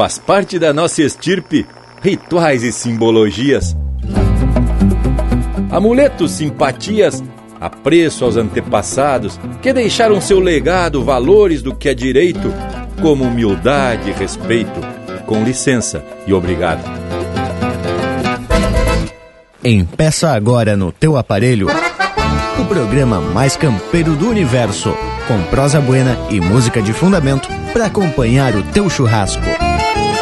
Faz parte da nossa estirpe rituais e simbologias. Amuletos, simpatias, apreço aos antepassados que deixaram seu legado valores do que é direito, como humildade e respeito. Com licença e obrigado. Empeça agora no teu aparelho o programa mais campeiro do universo, com prosa buena e música de fundamento para acompanhar o teu churrasco.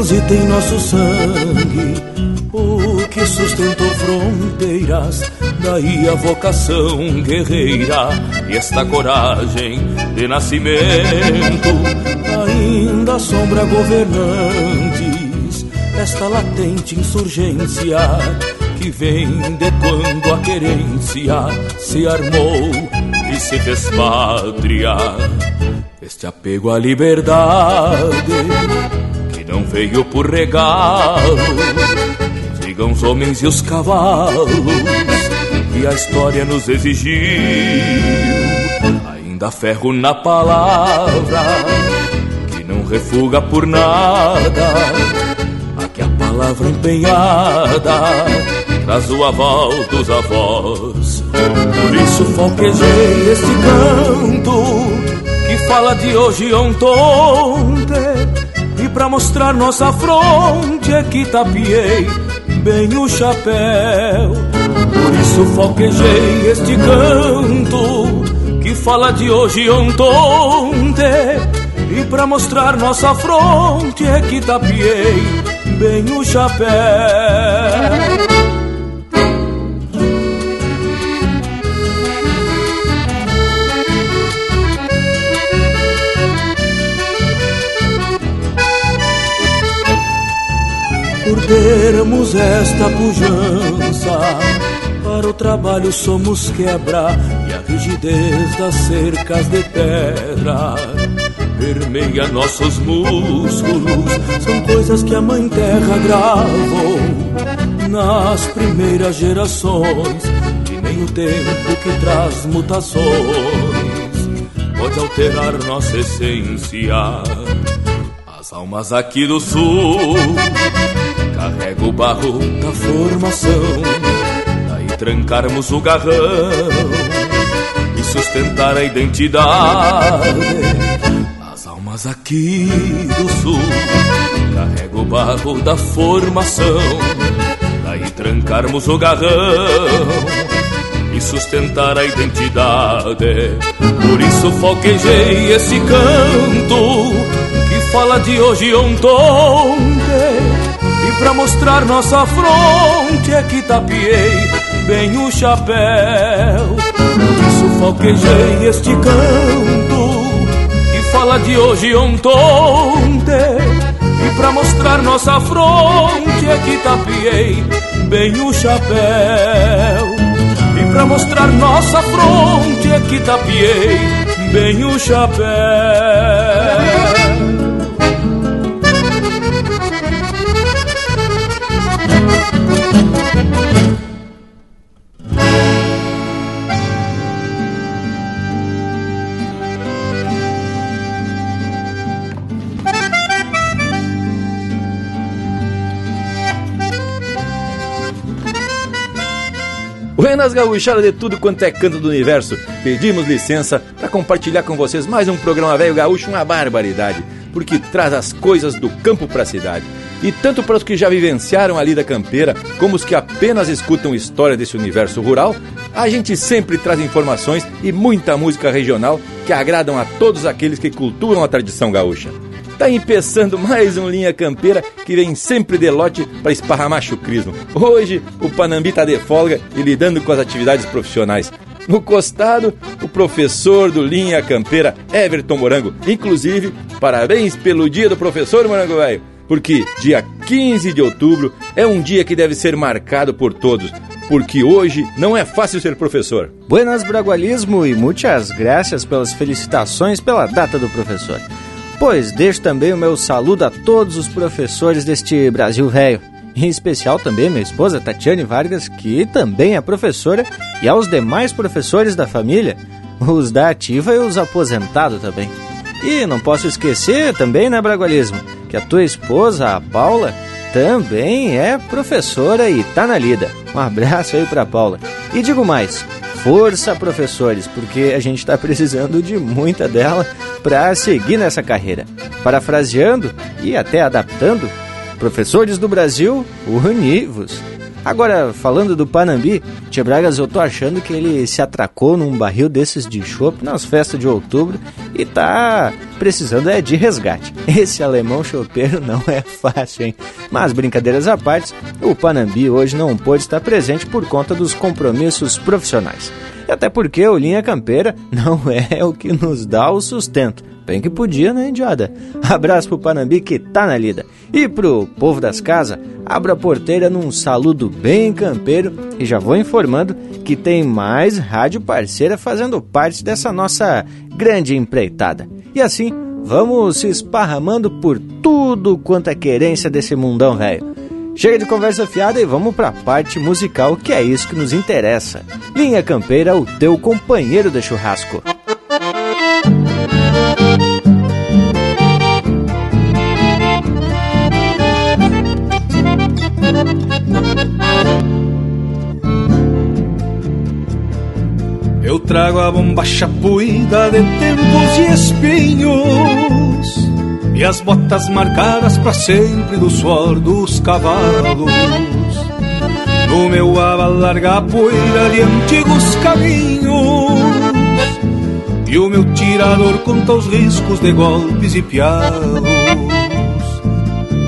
Transita em nosso sangue o que sustentou fronteiras. Daí a vocação guerreira e esta coragem de nascimento. Ainda sombra governantes esta latente insurgência que vem de quando a querência se armou e se fez pátria. Este apego à liberdade veio por regalo. Que digam os homens e os cavalos que a história nos exigiu. Ainda ferro na palavra que não refuga por nada. Aqui a palavra empenhada traz o aval dos avós. Por isso folquejei este canto que fala de hoje ontem pra mostrar nossa fronte que tapiei bem o chapéu. Por isso falquejei este canto que fala de hoje e ontem. E pra mostrar nossa fronte que tapiei bem o chapéu. Por termos esta pujança. Para o trabalho somos quebra e a rigidez das cercas de pedra permeia nossos músculos. São coisas que a Mãe Terra gravou nas primeiras gerações. E nem o tempo que traz mutações pode alterar nossa essência. As almas aqui do sul Carrega o barro da formação, daí trancarmos o garrão e sustentar a identidade. As almas aqui do sul, carrega o barro da formação, daí trancarmos o garrão e sustentar a identidade. Por isso foquejei esse canto que fala de hoje ontem pra mostrar nossa fronte é que tapiei bem o chapéu. Falquejei este canto que fala de hoje ontem. E pra mostrar nossa fronte é que tapiei bem o chapéu. E pra mostrar nossa fronte é que tapiei bem o chapéu. Buenas gaúchadas de tudo quanto é canto do universo. Pedimos licença para compartilhar com vocês mais um programa velho gaúcho, uma barbaridade, porque traz as coisas do campo para a cidade. E tanto para os que já vivenciaram a lida campeira, como os que apenas escutam história desse universo rural, a gente sempre traz informações e muita música regional que agradam a todos aqueles que cultuam a tradição gaúcha. Tá empeçando mais um Linha Campeira que vem sempre de lote para esparramar chucrismo. Hoje o Panambi tá de folga e lidando com as atividades profissionais. No costado, o professor do Linha Campeira, Everton Morango. Inclusive, parabéns pelo dia do professor, Morango Velho, porque dia 15 de outubro é um dia que deve ser marcado por todos, porque hoje não é fácil ser professor. Buenas Bragualismo e muitas graças pelas felicitações pela data do professor. Pois deixo também o meu saludo a todos os professores deste Brasil velho. Em especial também minha esposa Tatiane Vargas, que também é professora, e aos demais professores da família, os da ativa e os aposentados também. E não posso esquecer também, né, Bragualismo, que a tua esposa, a Paula, também é professora e tá na lida. Um abraço aí pra Paula. E digo mais, força professores, porque a gente está precisando de muita dela para seguir nessa carreira. Parafraseando e até adaptando, professores do Brasil, univos. Agora, falando do Panambi, Tia Bragas, eu tô achando que ele se atracou num barril desses de chopp nas festas de outubro e tá precisando é de resgate. Esse alemão chopeiro não é fácil, hein? Mas brincadeiras à parte, o Panambi hoje não pôde estar presente por conta dos compromissos profissionais. Até porque o Linha Campeira não é o que nos dá o sustento. Bem que podia, né, indiada? Abraço pro Panambi que tá na lida. E pro povo das casas, abra a porteira num saludo bem campeiro e já vou informando que tem mais rádio parceira fazendo parte dessa nossa grande empreitada. E assim, vamos se esparramando por tudo quanto é querência desse mundão velho. Chega de conversa fiada e vamos para a parte musical, que é isso que nos interessa. Linha Campeira, o teu companheiro de churrasco. Eu trago a bomba chapuída de tempos e espinhos E as botas marcadas para sempre do suor dos cavalos. No meu aba larga a poeira de antigos caminhos E o meu tirador conta os riscos de golpes e pialos.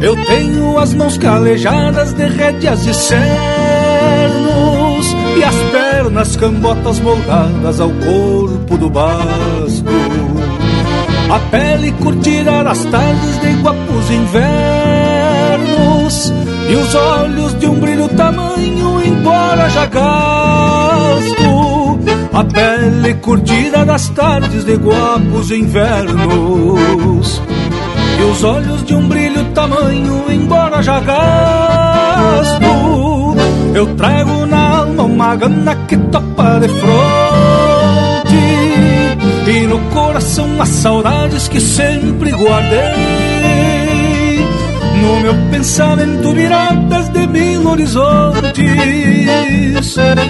Eu tenho as mãos calejadas de rédeas e cernos e as pernas cambotas moldadas ao corpo do basto. A pele curtida das tardes de guapos invernos e os olhos de um brilho tamanho, embora já gasto. A pele curtida das tardes de guapos invernos e os olhos de um brilho tamanho, embora já gasto. Eu trago na uma gana que topa de fronte E no coração as saudades que sempre guardei. No meu pensamento viradas de mil horizontes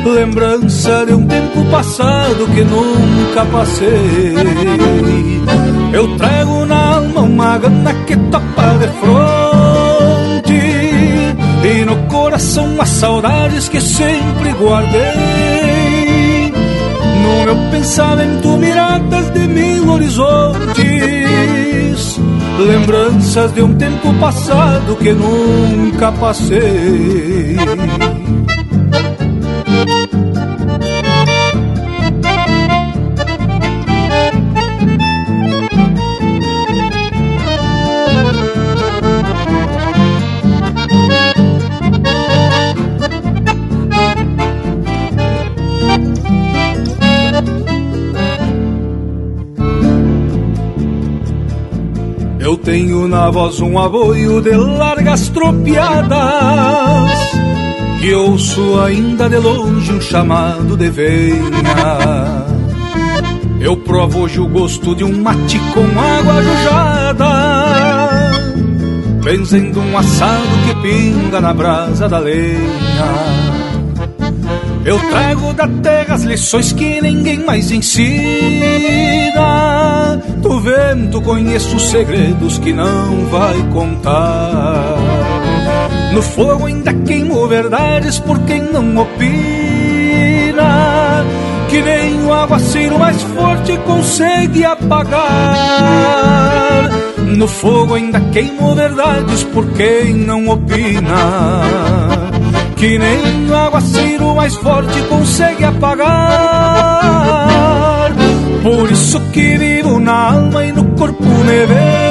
Lembrança de um tempo passado que nunca passei. Eu trago na alma uma gana que topa de fronte e no coração as saudades que sempre guardei. No meu pensamento miradas de mil horizontes Lembranças de um tempo passado que nunca passei na voz um aboio de largas tropiadas Que ouço ainda de longe um chamado de venha Eu provo hoje o gosto de um mate com água jujada Benzendo um assado que pinga na brasa da lenha eu trago da terra as lições que ninguém mais ensina. Do vento conheço os segredos que não vai contar. No fogo ainda queimo verdades por quem não opina. Que nem o aguaceiro mais forte consegue apagar. No fogo ainda queimo verdades por quem não opina que nem o aguaceiro mais forte consegue apagar. Por isso que vivo na alma e no corpo me vejo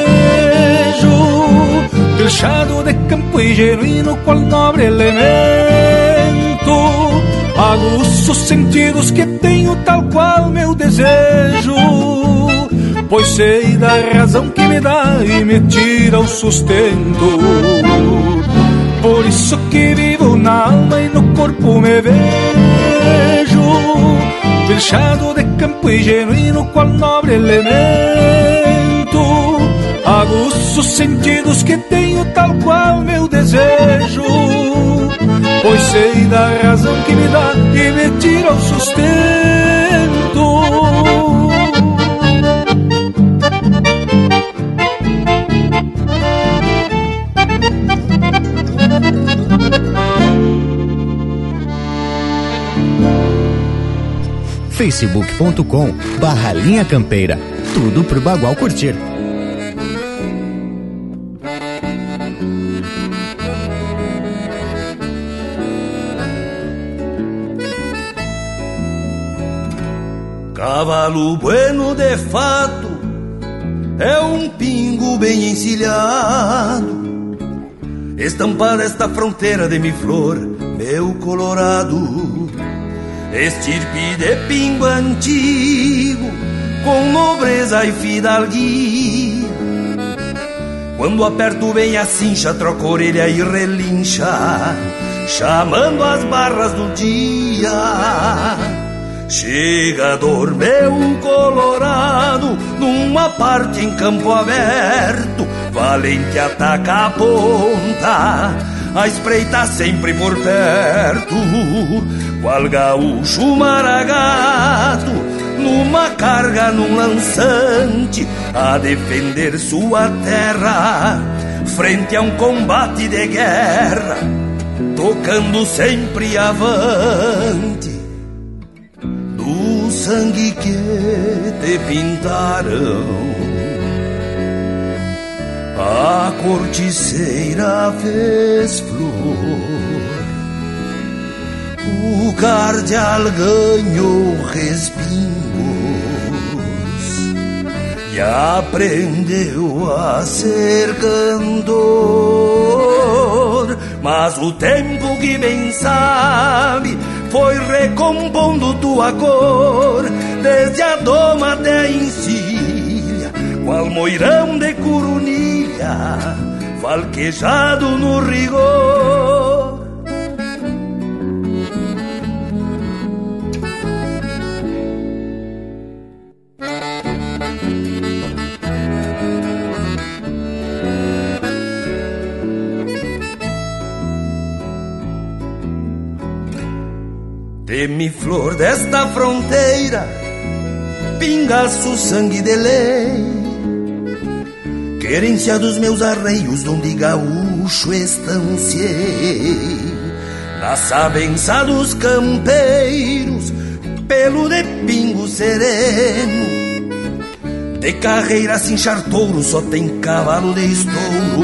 fechado de campo e genuíno, qual nobre elemento. Aguço os sentidos que tenho, tal qual meu desejo. Pois sei da razão que me dá e me tira o sustento. Por isso que vivo na alma e no corpo me vejo. Fechado de campo e genuíno, qual nobre elemento. Aguço os sentidos que tenho, tal qual meu desejo. Pois sei da razão que me dá e me tira o sustento. facebook.com barra linha campeira. Tudo pro Bagual curtir. Cavalo bueno de fato é um pingo bem encilhado. Estampada esta fronteira de mi flor, meu colorado. Estirpe de pingo antigo, com nobreza e fidalguia. Quando aperto bem a cincha, troco a orelha e relincha, chamando as barras do dia. Chega a dormir um colorado numa parte em campo aberto, valente ataca a ponta, a espreita sempre por perto, qual gaúcho maragato, numa carga, num lançante, a defender sua terra, frente a um combate de guerra, tocando sempre avante do sangue que te pintaram. A corticeira fez flor, o cardeal ganhou respingos e aprendeu a ser cantor. Mas o tempo que bem sabe foi recompondo tua cor, desde a doma até a encilha, qual moirão de curunilha, falquejado no rigor. Mi flor desta fronteira, pingaço sangue de lei. Querência dos meus arreios, onde gaúcho estanciei. Na sabença dos campeiros, pelo de pingo sereno. De carreira cinchar touro, só tem cavalo de estouro.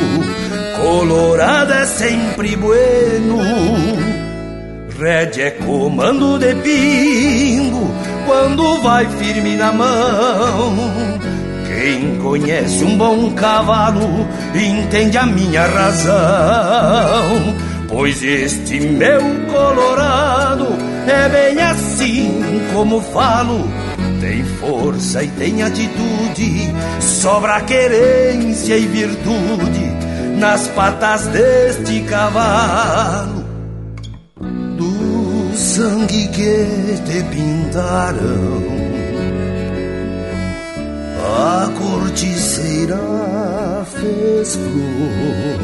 Colorado é sempre bueno. Red é comando de pingo quando vai firme na mão. Quem conhece um bom cavalo entende a minha razão. Pois este meu colorado é bem assim como falo. Tem força e tem atitude, sobra querência e virtude nas patas deste cavalo sangue que te pintaram. A corticeira fez flor,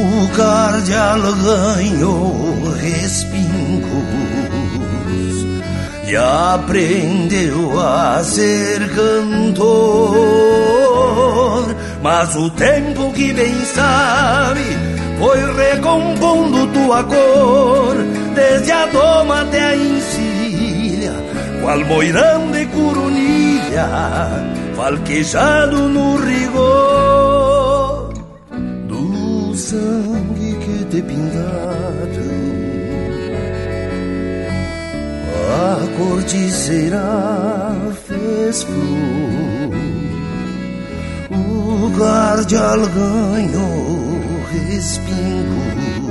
o cardeal ganhou respingos e aprendeu a ser cantor. Mas o tempo que bem sabe foi recompondo tua cor, desde a doma até a encilha, qual moirão de curunilha, falquejado no rigor do sangue que te pintaram. A corticeira fez flor, o tarde alganho respingo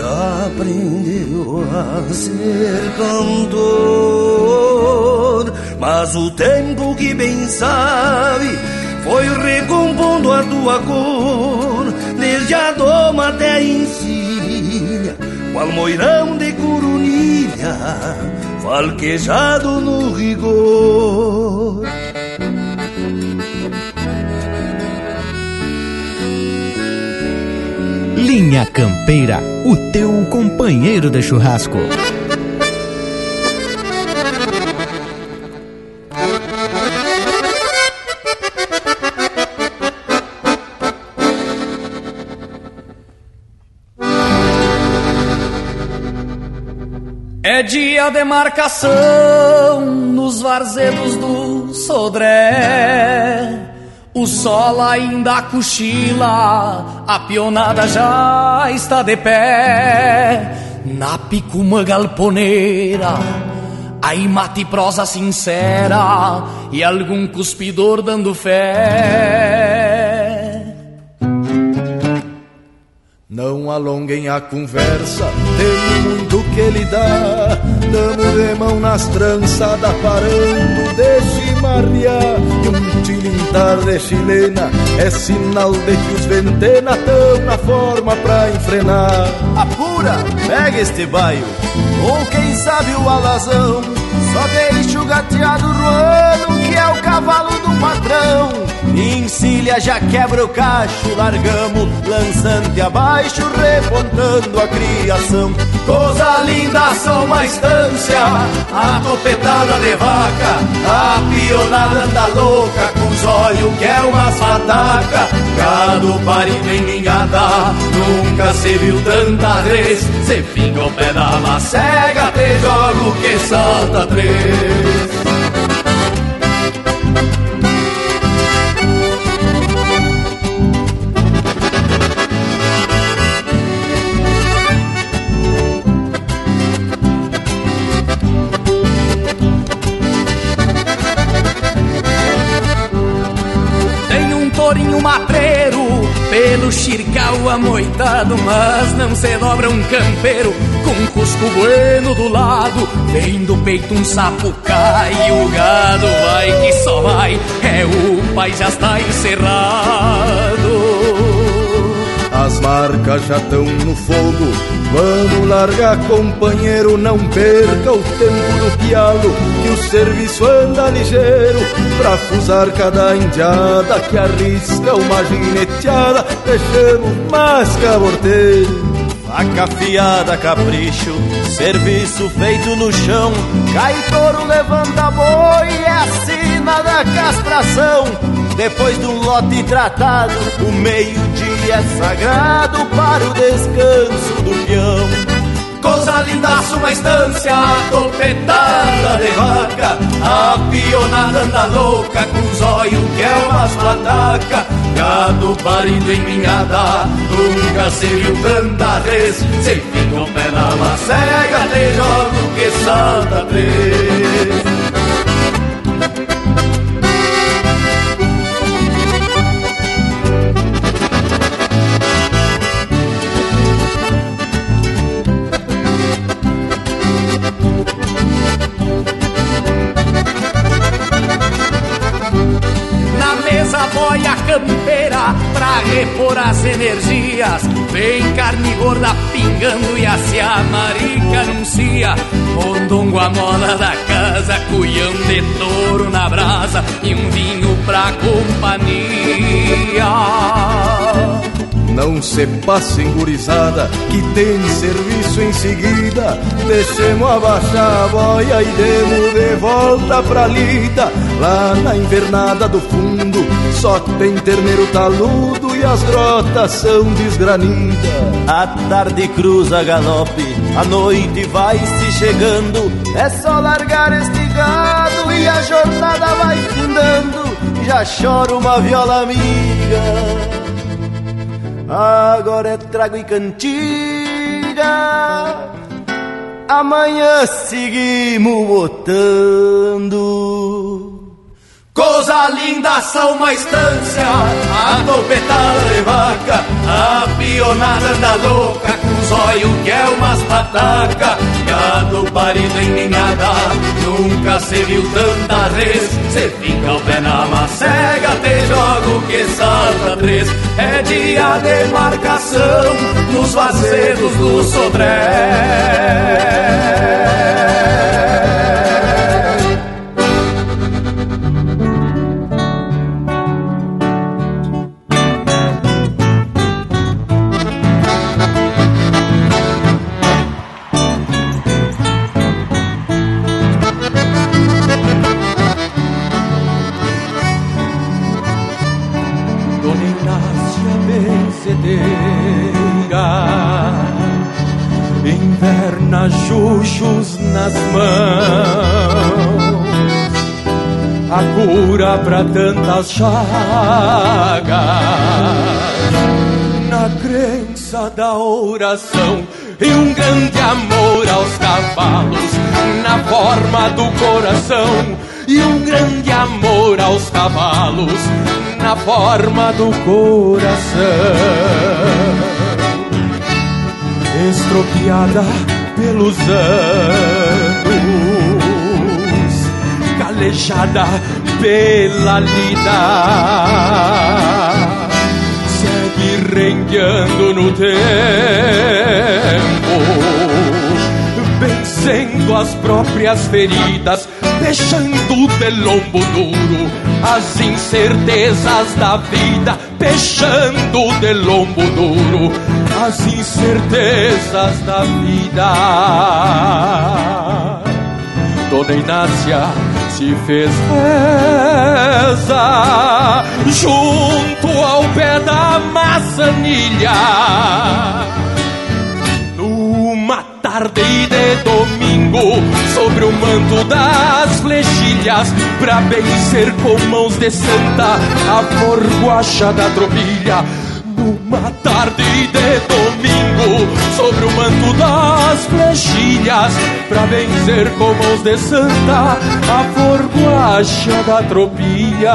aprendeu a ser cantor. Mas o tempo que bem sabe foi recompondo a tua cor, desde a doma até a encilha, qual moirão de corunilha, falquejado no rigor. Linha Campeira, o teu companheiro de churrasco. É dia de marcação nos varzedos do Sodré. O sol ainda cochila, a pionada já está de pé. Na picuma galponeira, aí mate prosa sincera e algum cuspidor dando fé. Não alonguem a conversa, tem muito que dá. Damos de mão nas trançadas, parando de. Tilintar de chilena é sinal de que os ventena tão na forma pra enfrenar. Apura, pega este baio, ou quem sabe o alazão. Só deixa o gateado ruano, que é o cavalo do patrão. Encilha, já quebra o cacho, largamos lançante abaixo, repontando a criação. Coisa linda, só uma estância, a topetada de vaca, a pionada anda louca, olhos que é uma fataca. Gado parido em mingada, nunca se viu tanta vez. Se finga o pé da macega, te jogo que salta três. Amoitado Mas não se dobra um campeiro. Com cusco bueno do lado Vem do peito um sapo cai O gado vai que só vai. É o pai já está encerrado As marcas já estão no fogo Vamos largar, companheiro, não perca o tempo do pialo, que o serviço anda ligeiro, pra fusar cada indiada que arrisca uma gineteada, deixamos mais caborteiro. Faca afiada, capricho, serviço feito no chão. Cai levanta boi, é a da castração. Depois de um lote tratado, o meio-dia é sagrado para o descanso do peão. Coisa linda, uma estância, topetada de vaca, a pionada anda louca, com olhos que é umas pataca. Gado parido em minhada, nunca se viu tanta vez. Se fica o pé na macega, te jogo que salta três. As energias. Vem carne gorda pingando e a marica anuncia. Mondongo a moda da casa, cuião de touro na brasa e um vinho pra companhia. Não se passem gurizada, que tem serviço em seguida. Deixemos abaixar a boia e demos de volta pra lida. Lá na invernada do fundo, só tem terneiro taludo e as grotas são desgranidas. A tarde cruza galope, a noite vai se chegando. É só largar este gado e a jornada vai findando. Já chora uma viola amiga Agora é trago e cantiga. Amanhã seguimos botando Coisa linda são uma estância, a topetada de vaca, a pionada anda louca, com zóio que é umas pataca, gado parido em ninhada, nunca se viu tanta res, cê fica o pé na macega, te jogo que salta três, é dia de marcação, nos vazedos do Sodré. Chuchos nas mãos, a cura para tantas chagas, na crença da oração e um grande amor aos cavalos, na forma do coração e um grande amor aos cavalos, na forma do coração. Estropiada pelos anos, calejada pela lida, segue rengueando no tempo, vencendo as próprias feridas, deixando de lombo duro as incertezas da vida, fechando de lombo duro as incertezas da vida. Dona Inácia se fez reza junto ao pé da maçanilha. Numa tarde de domingo, sobre o manto das flechilhas, pra vencer com mãos de santa a forguacha da tropilha uma tarde de domingo, sobre o manto das flechilhas, pra vencer com mãos de santa a forguacha da tropia.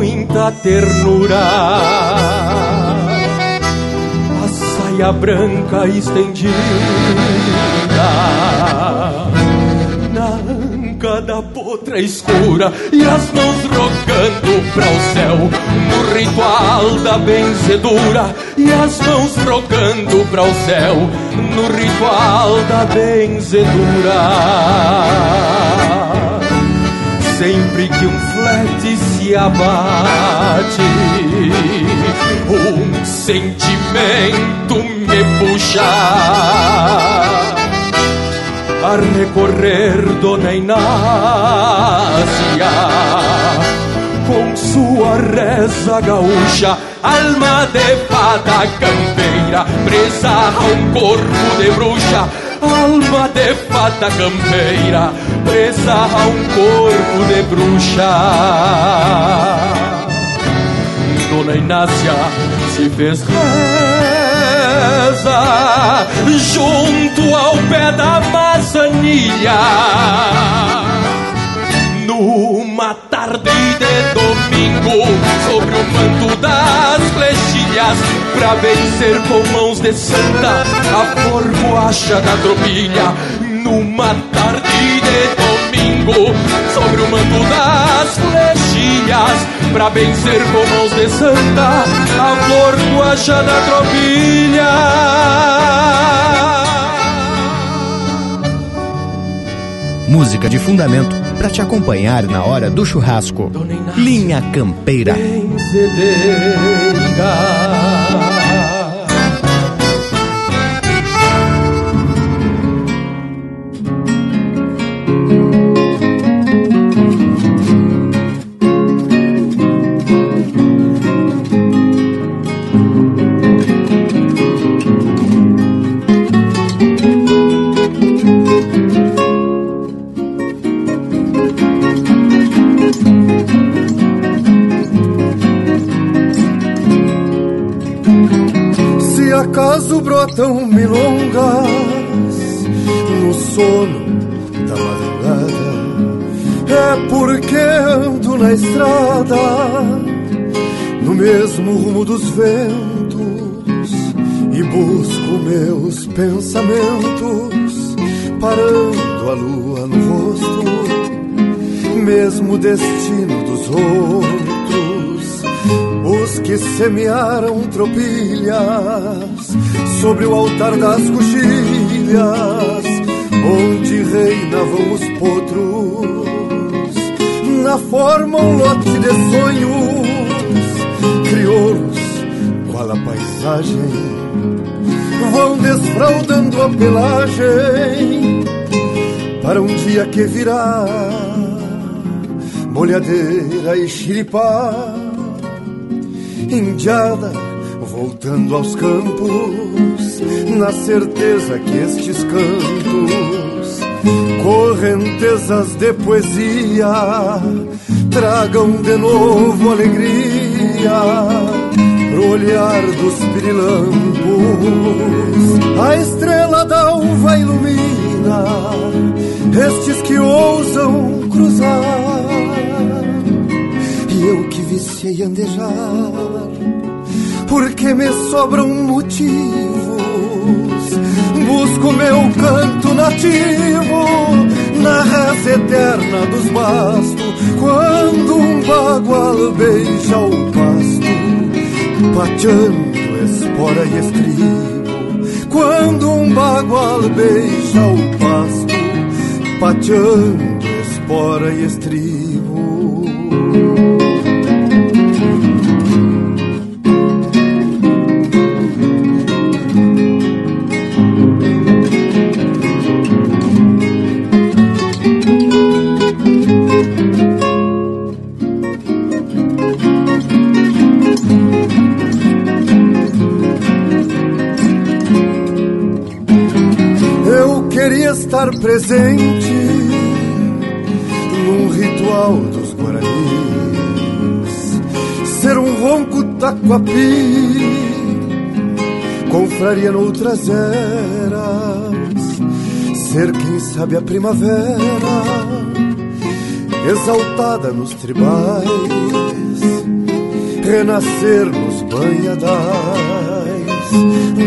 Muita ternura. A saia branca estendida na anca da potra escura e as mãos rogando para o céu no ritual da benzedura e as mãos rogando para o céu no ritual da benzedura sempre que um abate, um sentimento me puxa. A recorrer Dona Inácia com sua reza gaúcha, alma de fada campeira, presa a um corpo de bruxa alma de fada campeira, presa a um corpo de bruxa. Dona Inácia se fez reza junto ao pé da maçanilha. De domingo, sobre o manto das flechilhas, pra vencer com mãos de santa a formoacha da tropilha. Numa tarde de domingo, sobre o manto das flechilhas, pra vencer com mãos de santa a formoacha da tropilha. Música de fundamento para te acompanhar na hora do churrasco. Linha Campeira. Ventos, e busco meus pensamentos, parando a lua no rosto, mesmo destino dos outros, os que semearam tropilhas sobre o altar das coxilhas, onde reinavam os potros, na forma um lote de qual a paisagem, vão desfraudando a pelagem, para um dia que virá, molhadeira e xiripá, indiada, voltando aos campos na certeza que estes cantos, correntezas de poesia, tragam de novo alegria pro olhar dos pirilampos. A estrela da alva ilumina estes que ousam cruzar. E eu que viciei andejar, porque me sobram motivos busco meu canto nativo na reza eterna dos bastos, quando um bagual beija o pasto, pateando espora e estribo. Quando um bagual beija o pasto, pateando espora e estribo. Confraria noutras eras, ser quem sabe a primavera, exaltada nos tribais, renascer nos banhadais,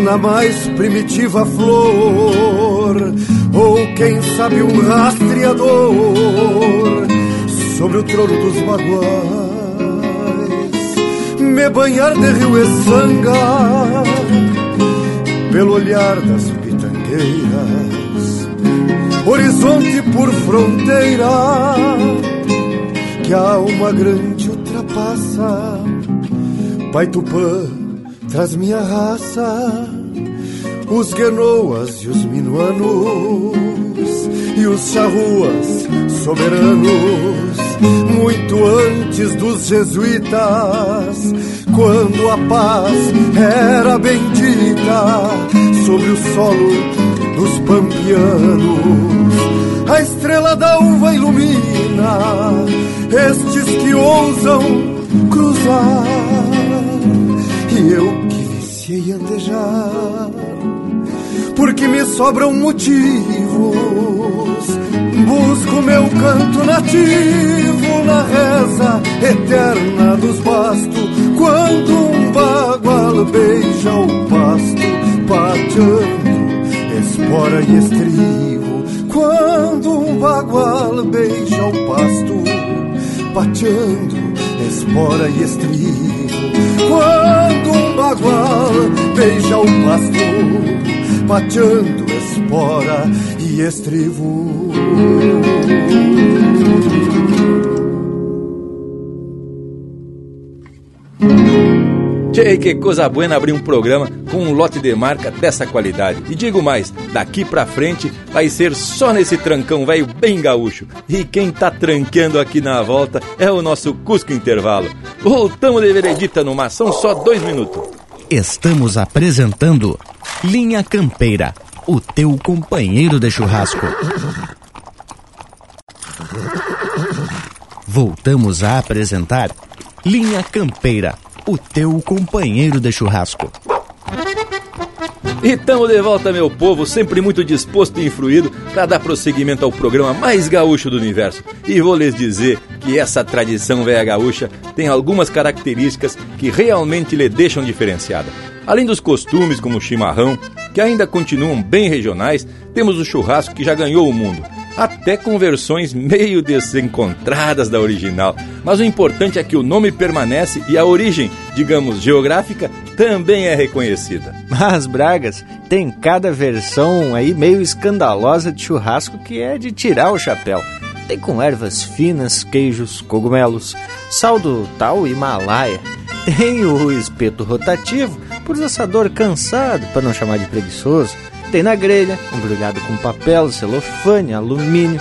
na mais primitiva flor. Ou quem sabe um rastreador sobre o trono dos baguais, me banhar de rio e sanga pelo olhar das pitangueiras, horizonte por fronteira que a alma grande ultrapassa. Pai Tupã, traz minha raça os guenoas e os minuanos e os charruas soberanos, muito antes dos jesuítas, quando a paz era bendita sobre o solo dos pampianos. A estrela da uva ilumina estes que ousam cruzar, e eu que viciei andejar porque me sobram motivos. Busco meu canto nativo na reza eterna dos bastos, quando um bagual beija o pasto, pateando espora e estribo. Quando um bagual beija o pasto, pateando espora e estribo. Quando um bagual beija o pasto, pateando espora e estrivo. Tchê, que coisa boa abrir um programa com um lote de marca dessa qualidade. E digo mais, daqui pra frente vai ser só nesse trancão velho bem gaúcho. E quem tá tranqueando aqui na volta é o nosso Cusco Intervalo. Voltamos de veredita numa, são só dois minutos. Estamos apresentando Linha Campeira, o teu companheiro de churrasco. Voltamos a apresentar Linha Campeira, o teu companheiro de churrasco. E estamos de volta, meu povo, sempre muito disposto e influído para dar prosseguimento ao programa mais gaúcho do universo. E vou lhes dizer que essa tradição velha gaúcha tem algumas características que realmente lhe deixam diferenciada. Além dos costumes como o chimarrão, que ainda continuam bem regionais, temos o churrasco que já ganhou o mundo até com versões meio desencontradas da original. Mas o importante é que o nome permanece e a origem, digamos, geográfica, também é reconhecida. Mas, Bragas, tem cada versão aí meio escandalosa de churrasco que é de tirar o chapéu. Tem com ervas finas, queijos, cogumelos, sal do tal Himalaia. Tem o espeto rotativo, por assador cansado, para não chamar de preguiçoso tem na grelha, embrulhado com papel, celofane, alumínio,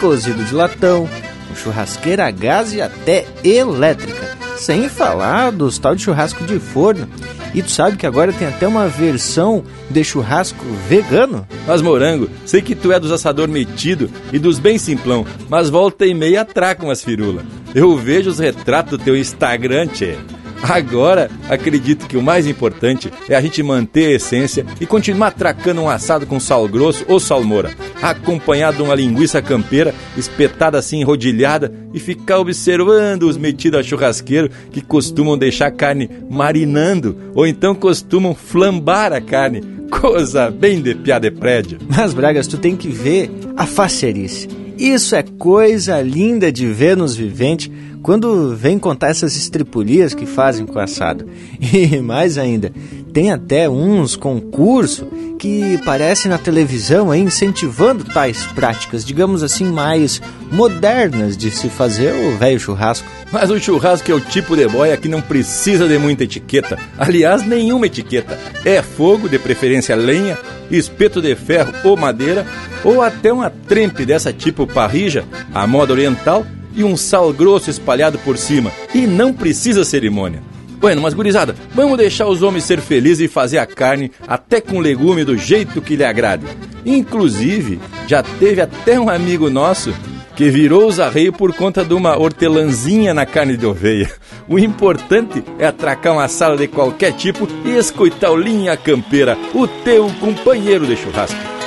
cozido de latão, com churrasqueira a gás e até elétrica. Sem falar dos tal de churrasco de forno. E tu sabe que agora tem até uma versão de churrasco vegano? Mas morango, sei que tu é dos assador metido e dos bem simplão, mas volta e meia atracam as firulas. Eu vejo os retratos do teu Instagram, tchê. Agora, acredito que o mais importante é a gente manter a essência e continuar tracando um assado com sal grosso ou salmoura, acompanhado de uma linguiça campeira espetada assim rodilhada e ficar observando os metidos a churrasqueiro que costumam deixar a carne marinando ou então costumam flambar a carne. Coisa bem de piada de prédio. Mas, Bragas, tu tem que ver a facerice. Isso é coisa linda de ver nos viventes quando vem contar essas estripulias que fazem com o assado. E mais ainda, tem até uns concursos que parecem na televisão aí incentivando tais práticas, digamos assim, mais modernas de se fazer o velho churrasco. Mas o churrasco é o tipo de boia que não precisa de muita etiqueta. Aliás, nenhuma etiqueta. É fogo, de preferência lenha, espeto de ferro ou madeira, ou até uma trempe dessa tipo parrija, a moda oriental, e um sal grosso espalhado por cima. E não precisa cerimônia. Bueno, mas gurizada, vamos deixar os homens ser felizes e fazer a carne até com legume do jeito que lhe agrade. Inclusive, já teve até um amigo nosso que virou os arreios por conta de uma hortelãzinha na carne de oveia. O importante é atracar uma sala de qualquer tipo e escutar o Linha Campeira, o teu companheiro de churrasco.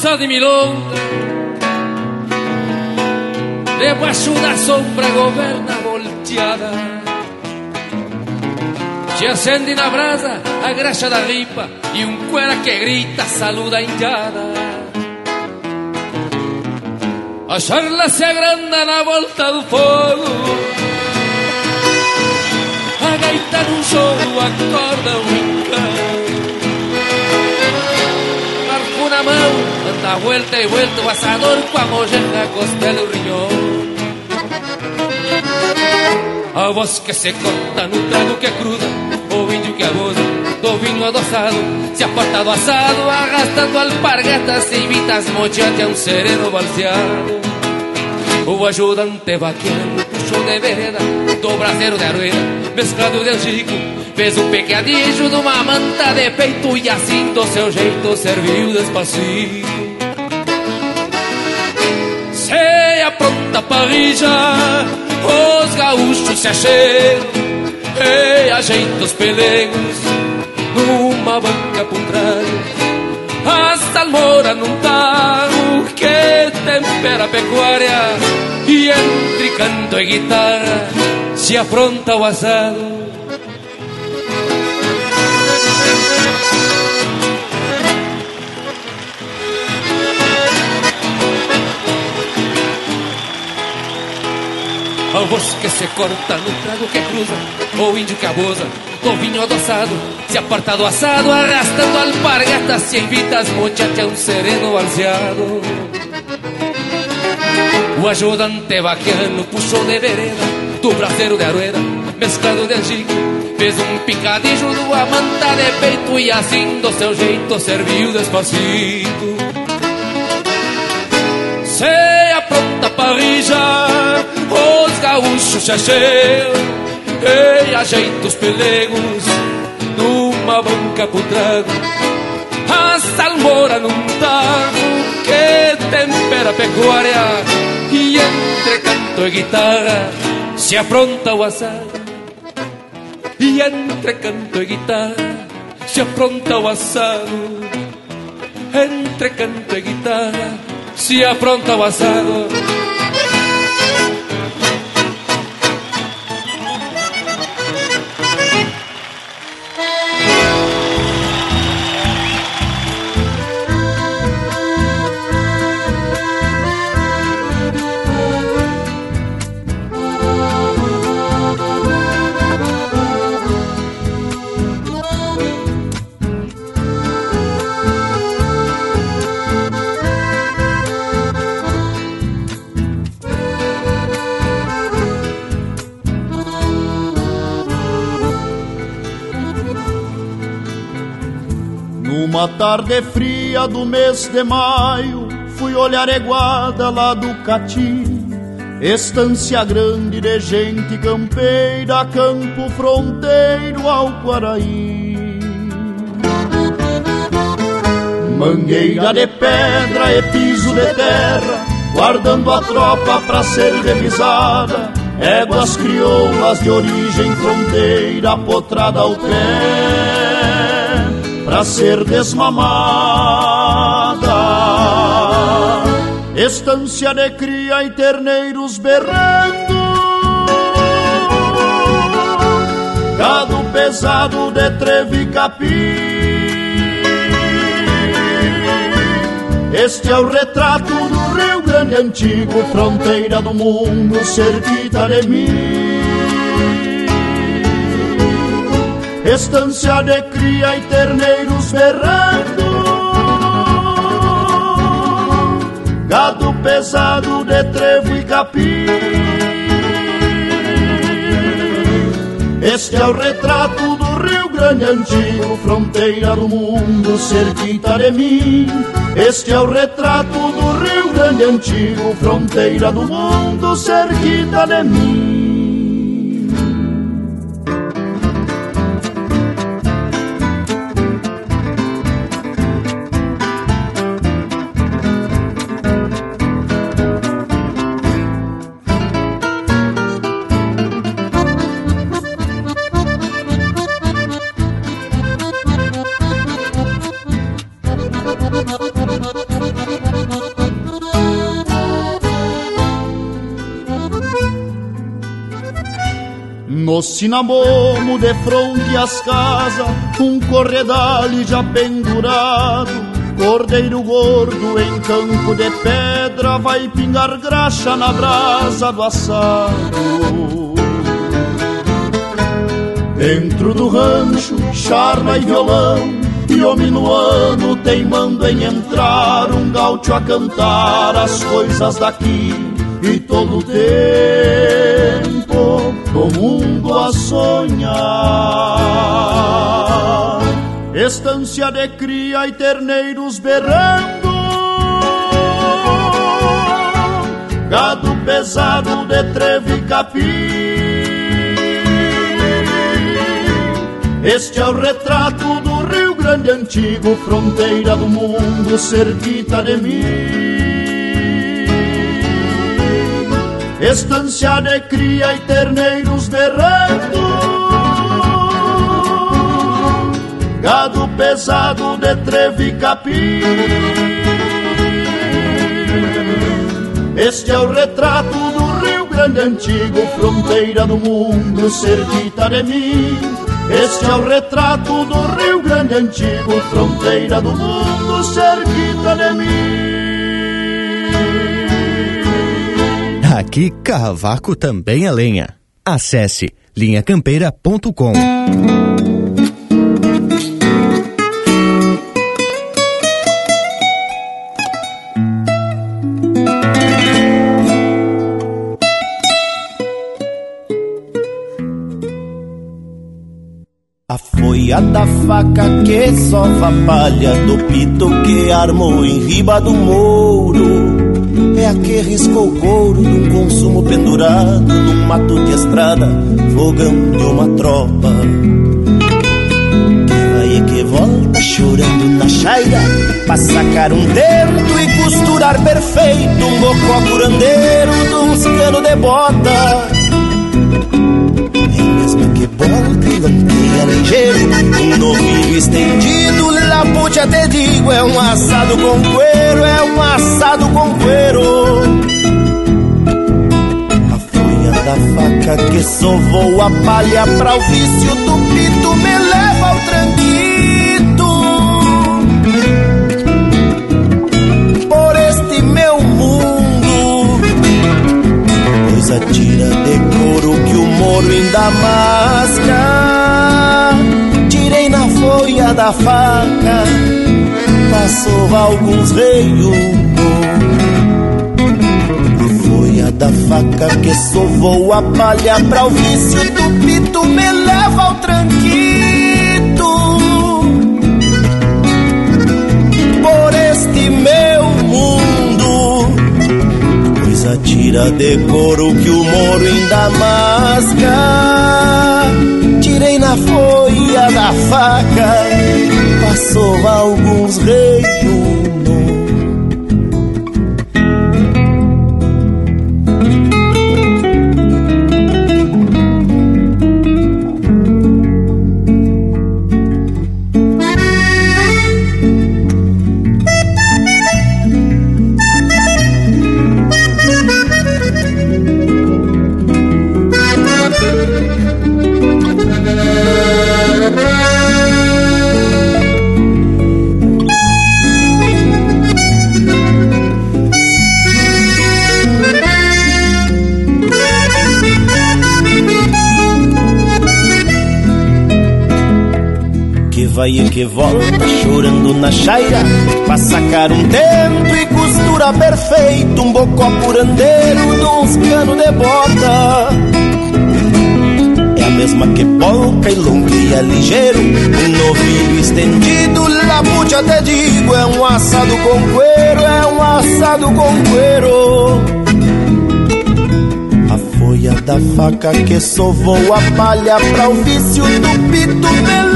Assado de milonga Debaixo da sombra governa volteada. Se acende na brasa a graxa da ripa E um cuera que grita saluda a indiada A charla se agranda na volta do fogo. A gaita num choro acorda o rincão. Na mão, anda vuelta e vuelta o asador com a molleja, costela e riñón. A voz que se corta no trago que cruda, o índio que abusa do vinho adoçado, se aparta do assado, arrastando alpargatas e vitas mochate a um sereno balseado. O ajudante vaqueiro puxou de vereda, do braseiro de arueira, mesclado de angico, Fez um pecadilho de uma manta de peito e assim do seu jeito serviu despacito. Se apronta parrija, os gaúchos se acheiam e ajeitam os pelegos numa banca por trás. A salmoura num tago que tempera a pecuária e entre canto e guitarra se apronta o assado. Ao voz que se corta no trago que cruza O índio que abusa do vinho adoçado. Se aparta do assado Arrastando alpargatas Se invita as muchachas um sereno balseado O ajudante vaquiano puxou de vereda Do braseiro de aroeira, mesclado de angico Fez um picadilho do amanta de peito E assim do seu jeito serviu despacito. Se apronta pra gaúchos se acheiam E ajeita os pelegos Numa banca pro trago A salmoura num Que tempera a pecuária e entre canto e guitarra se apronta o assado. E entre canto e guitarra se apronta o assado. Entre canto e guitarra se apronta o assado. Tarde fria do mês de maio, fui olhar Eguada lá do Cati. Estância grande de gente campeira, campo fronteiro ao Quaraí. Mangueira de pedra e piso de terra, guardando a tropa pra ser revisada. Éguas crioulas de origem fronteira, potrada ao pé pra ser desmamada. Estância de cria e terneiros berrando, gado pesado de treve capim. Este é o retrato do Rio Grande antigo, fronteira do mundo, cerquita de mim. Estância de cria e terneiros berrando, gado pesado de trevo e capim. Este é o retrato do Rio Grande antigo, fronteira do mundo, cerquita de mim. Este é o retrato do Rio Grande antigo, fronteira do mundo, cerquita de mim. No cinamomo de fronte às casas, um corredal já pendurado. Cordeiro gordo em campo de pedra vai pingar graxa na brasa do assado. Dentro do rancho, charla e violão, e o minuano teimando em entrar, um gaúcho a cantar as coisas daqui e todo o tempo mundo a sonhar. Estância de cria e terneiros berrando, gado pesado de treve e capim. Este é o retrato do Rio Grande antigo, fronteira do mundo, cerquita de mim. Estância de cria e terneiros berrando Gado pesado de treve e capim. Este é o retrato do Rio Grande antigo Fronteira do mundo, cerquita de mim. Este é o retrato do Rio Grande antigo Fronteira do mundo, cerquita de mim Aqui, Carravaco também é lenha. Acesse linhacampeira.com. A folha da faca que sova palha do pito que armou em riba do mouro é a que riscou couro de um consumo pendurado num mato de estrada, fogão de uma tropa. Que vai e que volta chorando na chaira, pra sacar um dedo e costurar perfeito um bocó curandeiro de uns cano de bota lampeia ligeiro Um novilho estendido, lapute até digo É um assado com cuero, é um assado com folha da faca que sovou a palha Pra o vício do pito me leva ao tranquito. Por este meu mundo atira de couro que o moro ainda masca Tirei na folha da faca. Passou alguns A folha da faca que sovou a palha Pra o vício do pito. Me leva ao tranquito Pois atira de couro que o moro ainda masca Tirei na folha da faca. Passou alguns reios e que volta chorando na chaira pra sacar um tento e costura perfeito um bocó curandeiro de uns cano de bota. É a mesma que polca e longueia ligeiro um novilho estendido labute até digo é um assado com cuero é um assado com cuero. Folha da faca que sovou a palha pra o vício do pito me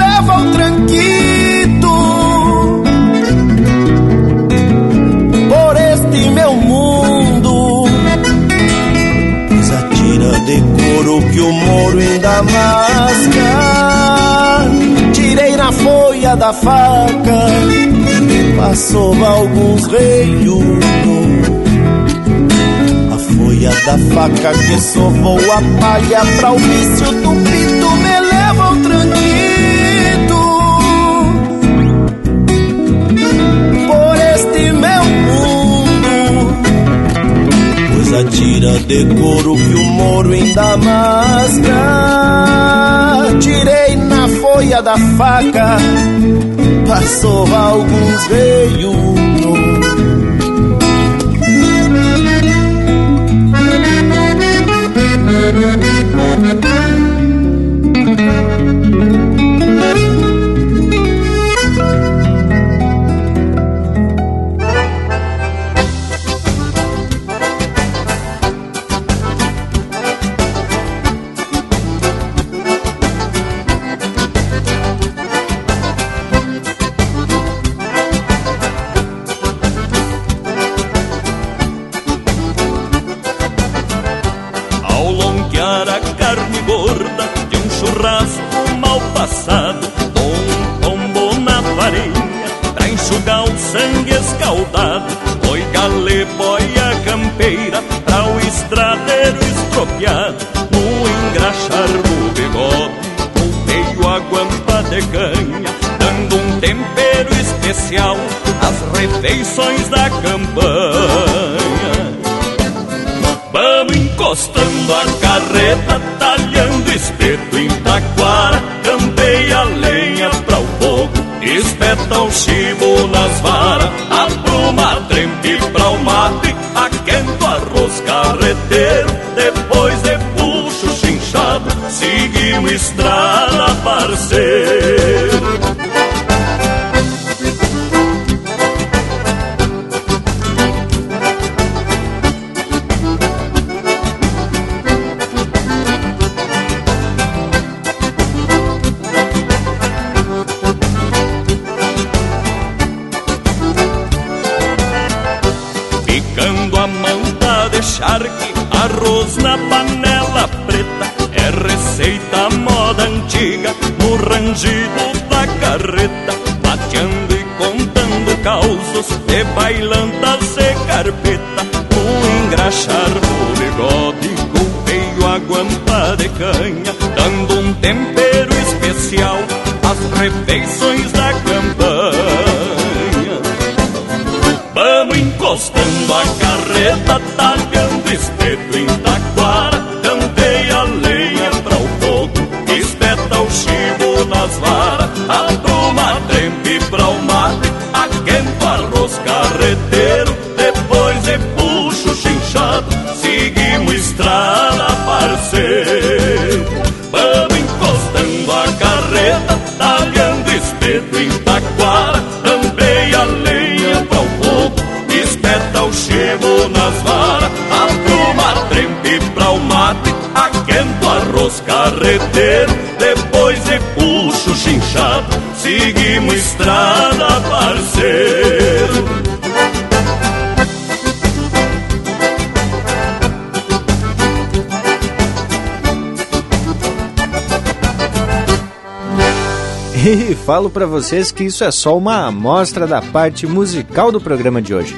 da faca, passou alguns reios folha da faca que sovou a palha pra o vício do pito me leva ao atira de couro que o moro ainda masca tirei na folha da faca passou alguns reios Ao carreteiro, depois de puxo chinchado, seguimos estrada parceiro. E falo para vocês que isso é só uma amostra da parte musical do programa de hoje.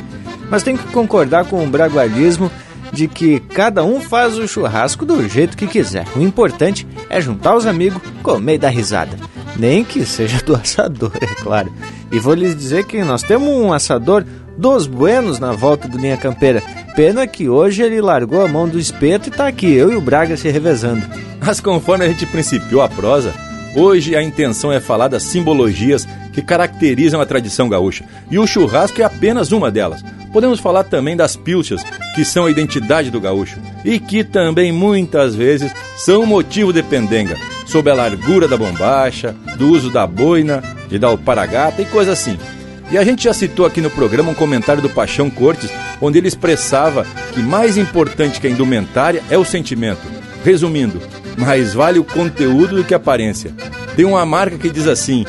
Mas tenho que concordar com o bragualismo de que cada um faz o churrasco do jeito que quiser. O importante é juntar os amigos, comer e dar risada. Nem que seja do assador, é claro. E vou lhes dizer que nós temos um assador dos buenos na volta do Linha Campeira. Pena que hoje ele largou a mão do espeto e tá aqui, eu e o Braga se revezando. Mas conforme a gente principiou a prosa, hoje a intenção é falar das simbologias que caracterizam a tradição gaúcha. E o churrasco é apenas uma delas. Podemos falar também das pilchas, que são a identidade do gaúcho e que também muitas vezes são motivo de pendenga, sob a largura da bombacha, do uso da boina, de dar o paragata e coisa assim. E a gente já citou aqui no programa um comentário do Paixão Cortes, onde ele expressava que mais importante que a indumentária é o sentimento. Resumindo, mais vale o conteúdo do que a aparência. Tem uma marca que diz assim: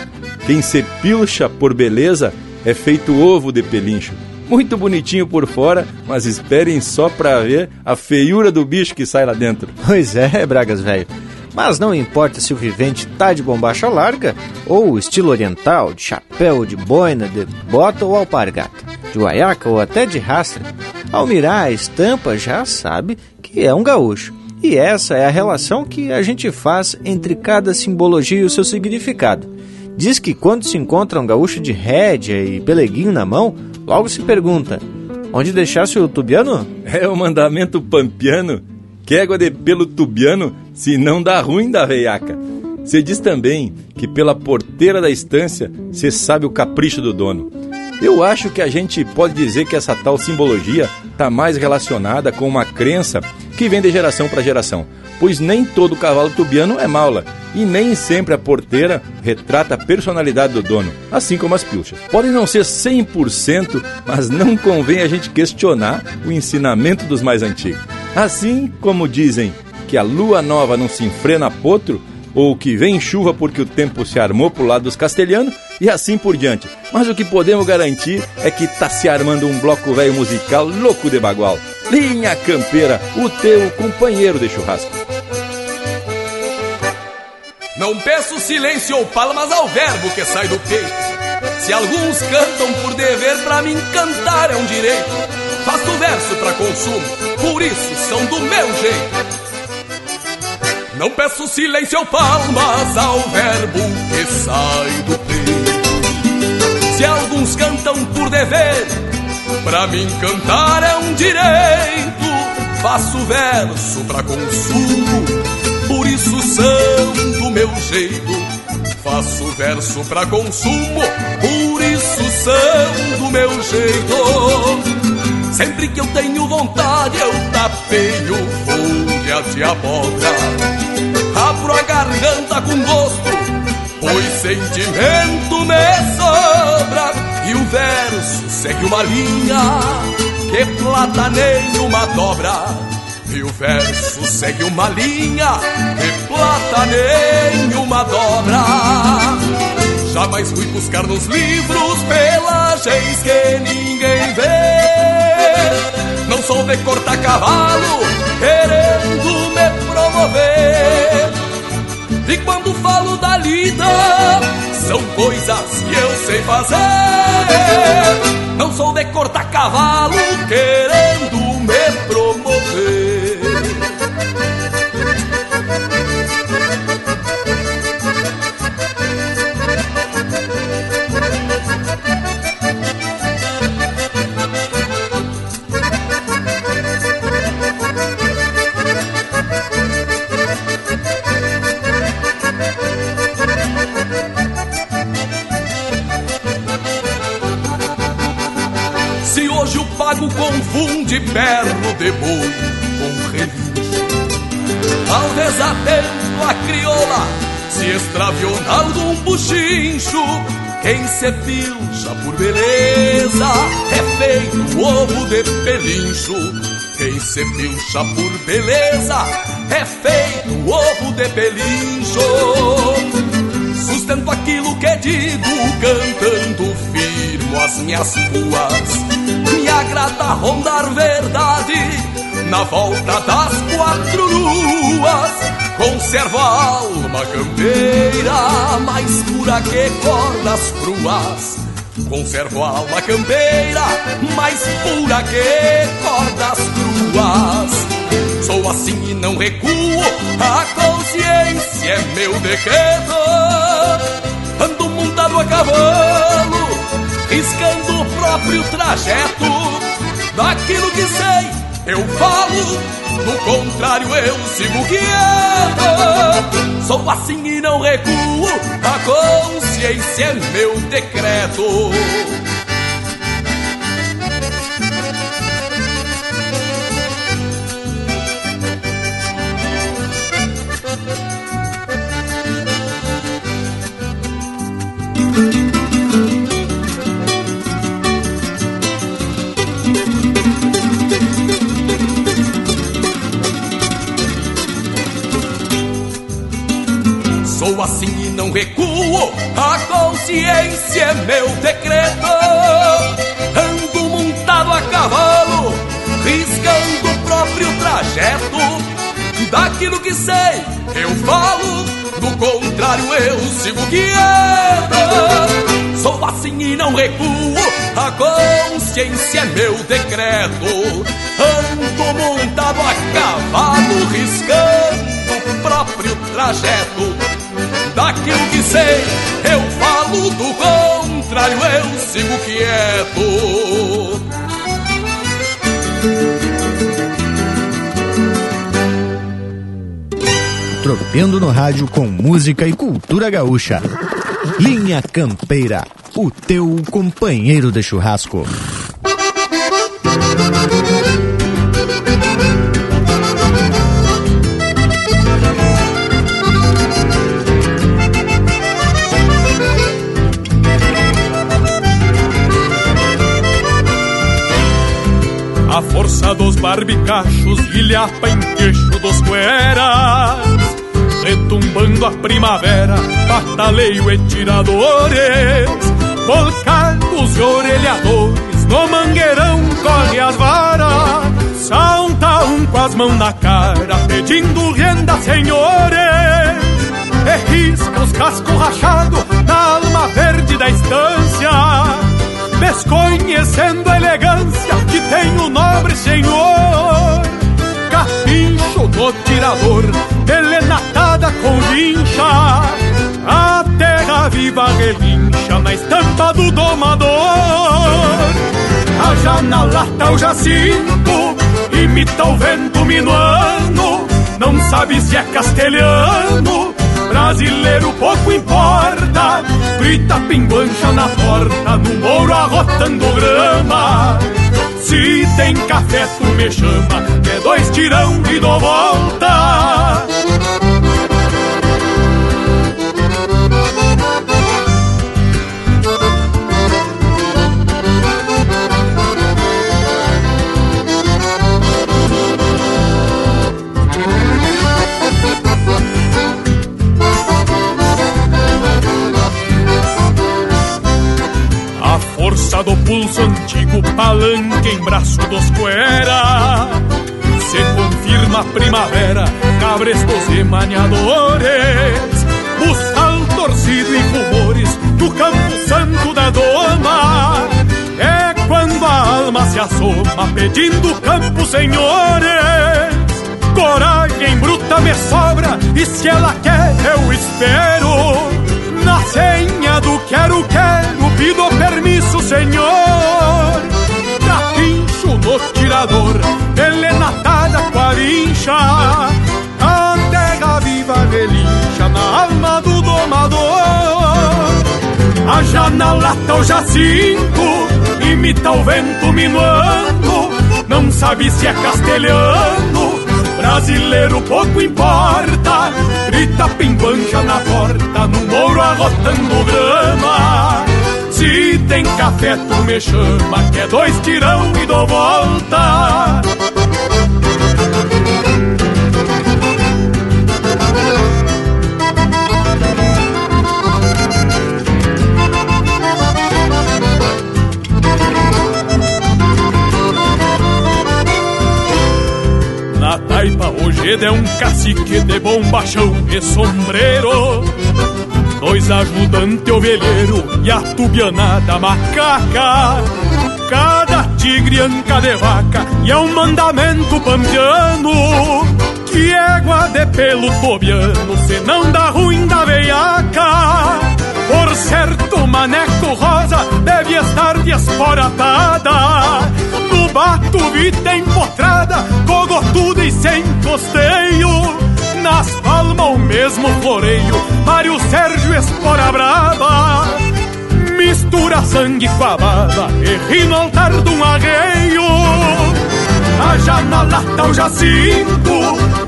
quem se pilcha por beleza é feito ovo de pelincho. Muito bonitinho por fora, mas esperem só pra ver a feiura do bicho que sai lá dentro. Pois é, Bragas velho. Mas não importa se o vivente tá de bombacha larga, ou estilo oriental, de chapéu, de boina, de bota ou alpargata, de guaiaca ou até de rastra, ao mirar a estampa já sabe que é um gaúcho. E essa é a relação que a gente faz entre cada simbologia e o seu significado. Diz que quando se encontra um gaúcho de rédea e peleguinho na mão, logo se pergunta: onde deixasse o tubiano? É o mandamento pampiano, que égua de pelo tubiano, se não dá ruim da veiaca. Se diz também que pela porteira da estância se sabe o capricho do dono. Eu acho que a gente pode dizer que essa tal simbologia está mais relacionada com uma crença que vem de geração para geração, pois nem todo cavalo tubiano é maula e nem sempre a porteira retrata a personalidade do dono, assim como as pilchas. Podem não ser 100%, mas não convém a gente questionar o ensinamento dos mais antigos. Assim como dizem que a lua nova não se enfrena a potro, ou que vem chuva porque o tempo se armou pro lado dos castelhanos e assim por diante. Mas o que podemos garantir é que tá se armando um bloco velho musical louco de bagual. Linha Campeira, o teu companheiro de churrasco. Não peço silêncio ou palmas ao verbo que sai do peito. Se alguns cantam por dever, pra mim cantar é um direito. Faço verso pra consumo, por isso são do meu jeito. Não peço silêncio ou palmas ao verbo que sai do peito. Se alguns cantam por dever, pra mim cantar é um direito. Faço verso pra consumo, por isso do meu jeito. Faço verso pra consumo, por isso do meu jeito. Sempre que eu tenho vontade, eu tapeio folhas de abóbora abro a garganta com gosto, pois sentimento me sobra. E o verso segue uma linha que plataneia uma dobra. E o verso segue uma linha que plataneia uma dobra. Jamais fui buscar nos livros pelagens que ninguém vê. Não sou de cortar cavalo, querendo me promover. E quando falo da lida, são coisas que eu sei fazer. Não sou de cortar cavalo, querendo confunde perno de boi com relincho. Talvez atento a crioula se extraviou em algum buchincho. Quem se pilcha por beleza é feito ovo de pelincho. Quem se pilcha por beleza é feito ovo de pelincho. Sustento aquilo que digo, cantando firmo as minhas ruas agrada rondar verdade na volta das quatro luas. Conservo a alma campeira, mais pura que cordas cruas. Conservo a alma campeira, mais pura que cordas cruas. Sou assim e não recuo, a consciência é meu decreto. Ando montado a cavalo, riscando próprio trajeto. Daquilo que sei, eu falo, do contrário, eu sigo quieto. Sou assim e não recuo, a consciência é meu decreto. Não recuo, a consciência é meu decreto. Ando montado a cavalo, riscando o próprio trajeto. Daquilo que sei, eu falo, do contrário eu sigo quieto. Sou assim e não recuo, a consciência é meu decreto. Ando montado a cavalo, riscando o próprio trajeto daquilo que sei, eu falo do contrário, eu sigo quieto. Tropeando no rádio com música e cultura gaúcha. Linha Campeira, o teu companheiro de churrasco. Dos barbicachos ilhapa em queixo dos cueras Retumbando a primavera, bataleio e tiradores Volcados e orelhadores, no mangueirão corre as varas Salta um com as mãos na cara, pedindo renda, senhores E risca os cascos rachados na alma verde da estância desconhecendo a elegância que tem o nobre senhor. Capincho do tirador, delenatada com vincha, a terra viva relincha na estampa do domador. A na lata o jacinto, imita o vento minuano, não sabe se é castelhano brasileiro pouco importa. Grita pinguancha na porta, no mouro arrotando grama. Se tem café, tu me chama, que é dois tirão e dou volta. Antigo palanque em braço dos cuera Se confirma a primavera, cabrestos e maniadores Buçal torcido e rumores do campo santo da doma. É quando a alma se assoma pedindo campo, senhores. Coragem bruta me sobra e se ela quer eu espero. Na senha do quero, quero, pido permisso, senhor. Capincho no tirador, elenatada com a terra viva relincha na alma do domador. A janela tá o jacinto, imita o vento minuando. Não sabe se é castelhano Brasileiro pouco importa, grita pimbancha na porta, no mouro arrotando grama. Se tem café, tu me chama, que é dois tirão e dou volta. Na taipa hoje é um cacique de bombachão e sombreiro Dois ajudantes ovelheiro e a tubianada macaca. Cada tigre anca de vaca e é um mandamento pampiano Que égua de pelo tobiano se não dá ruim da veiaca. Por certo, maneco rosa deve estar desporatada No bato vita empotrada, cogotuda e sem o mesmo floreio, Mário Sérgio Espora Brava Mistura sangue com a baba e ri no altar de um arreio A janela tá o jacinto,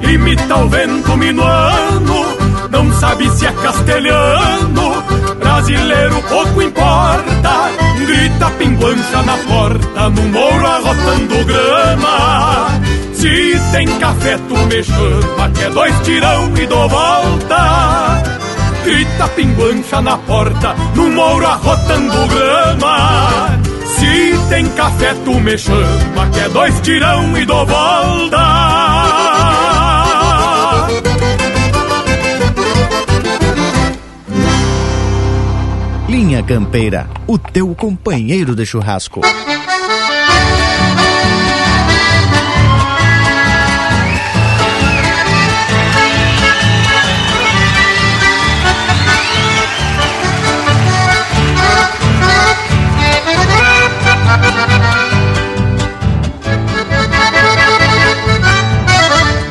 imita o vento minuano Não sabe se é castelhano, brasileiro pouco importa Grita pinguancha na porta, no mouro arrotando grama Se tem café tu me chama, que é dois tirão e dou volta. Grita pinguancha na porta, no mouro arrotando grama. Se tem café tu me chama, que é dois tirão e dou volta. Linha Campeira, o teu companheiro de churrasco.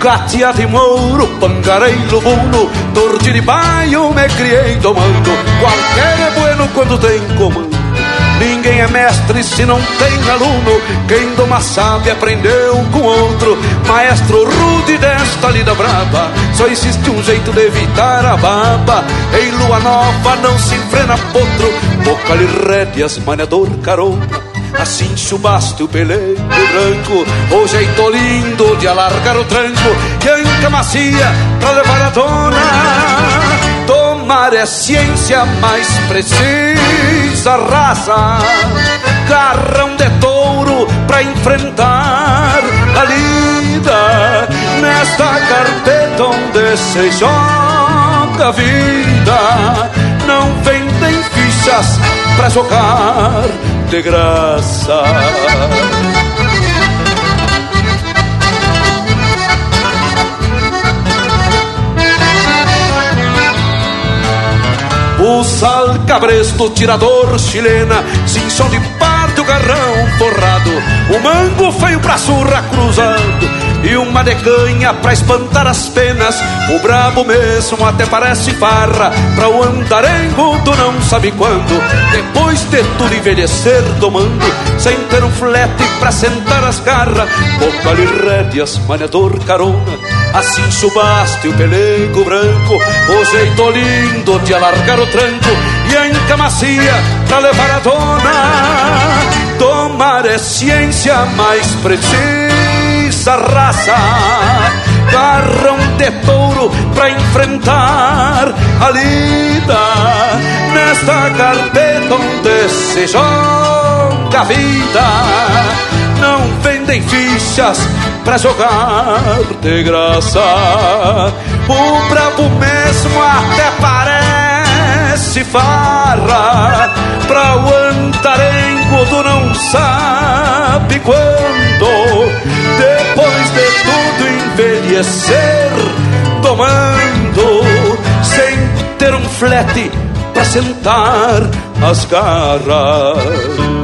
Catia de mouro, pangareiro buno Torte de baio, me criei domando. Qualquer é bueno quando tem comando. Ninguém é mestre se não tem aluno. Quem doma sabe aprendeu com outro. Maestro rude desta lida brava Só existe um jeito de evitar a baba. Em lua nova não se enfrena potro. Boca lhe rédeas, maneador carona Assim chubaste o peleiro branco O jeito lindo de alargar o tranco E anca macia pra levar a dona. Tomar é ciência mais precisa Raça, garrão de touro pra enfrentar a lida Nesta carpeta onde se joga a vida. Não vendem fichas pra jogar de graça. O sal cabresto, tirador chilena, cinchão de parte o garrão forrado, o mango feio pra surra cruzando e uma decanha pra espantar as penas. O brabo mesmo até parece farra pra o andarengo tu não sabe quando. Depois de tudo envelhecer domando, sem ter um flete pra sentar as garras, boca lhe rédeas, maneador carona. Assim subaste o pelego branco, o jeito lindo de alargar o tranco e a enca macia pra levar a dona. Tomar é ciência mais precisa raça, garrão de touro pra enfrentar a lida nesta carpeta onde se joga pouca vida. Não vendem fichas pra jogar de graça. O brabo mesmo até parece farra. Pra o antarengo do não sabe quando. Depois de tudo envelhecer, tomando, sem ter um flete pra sentar as garras.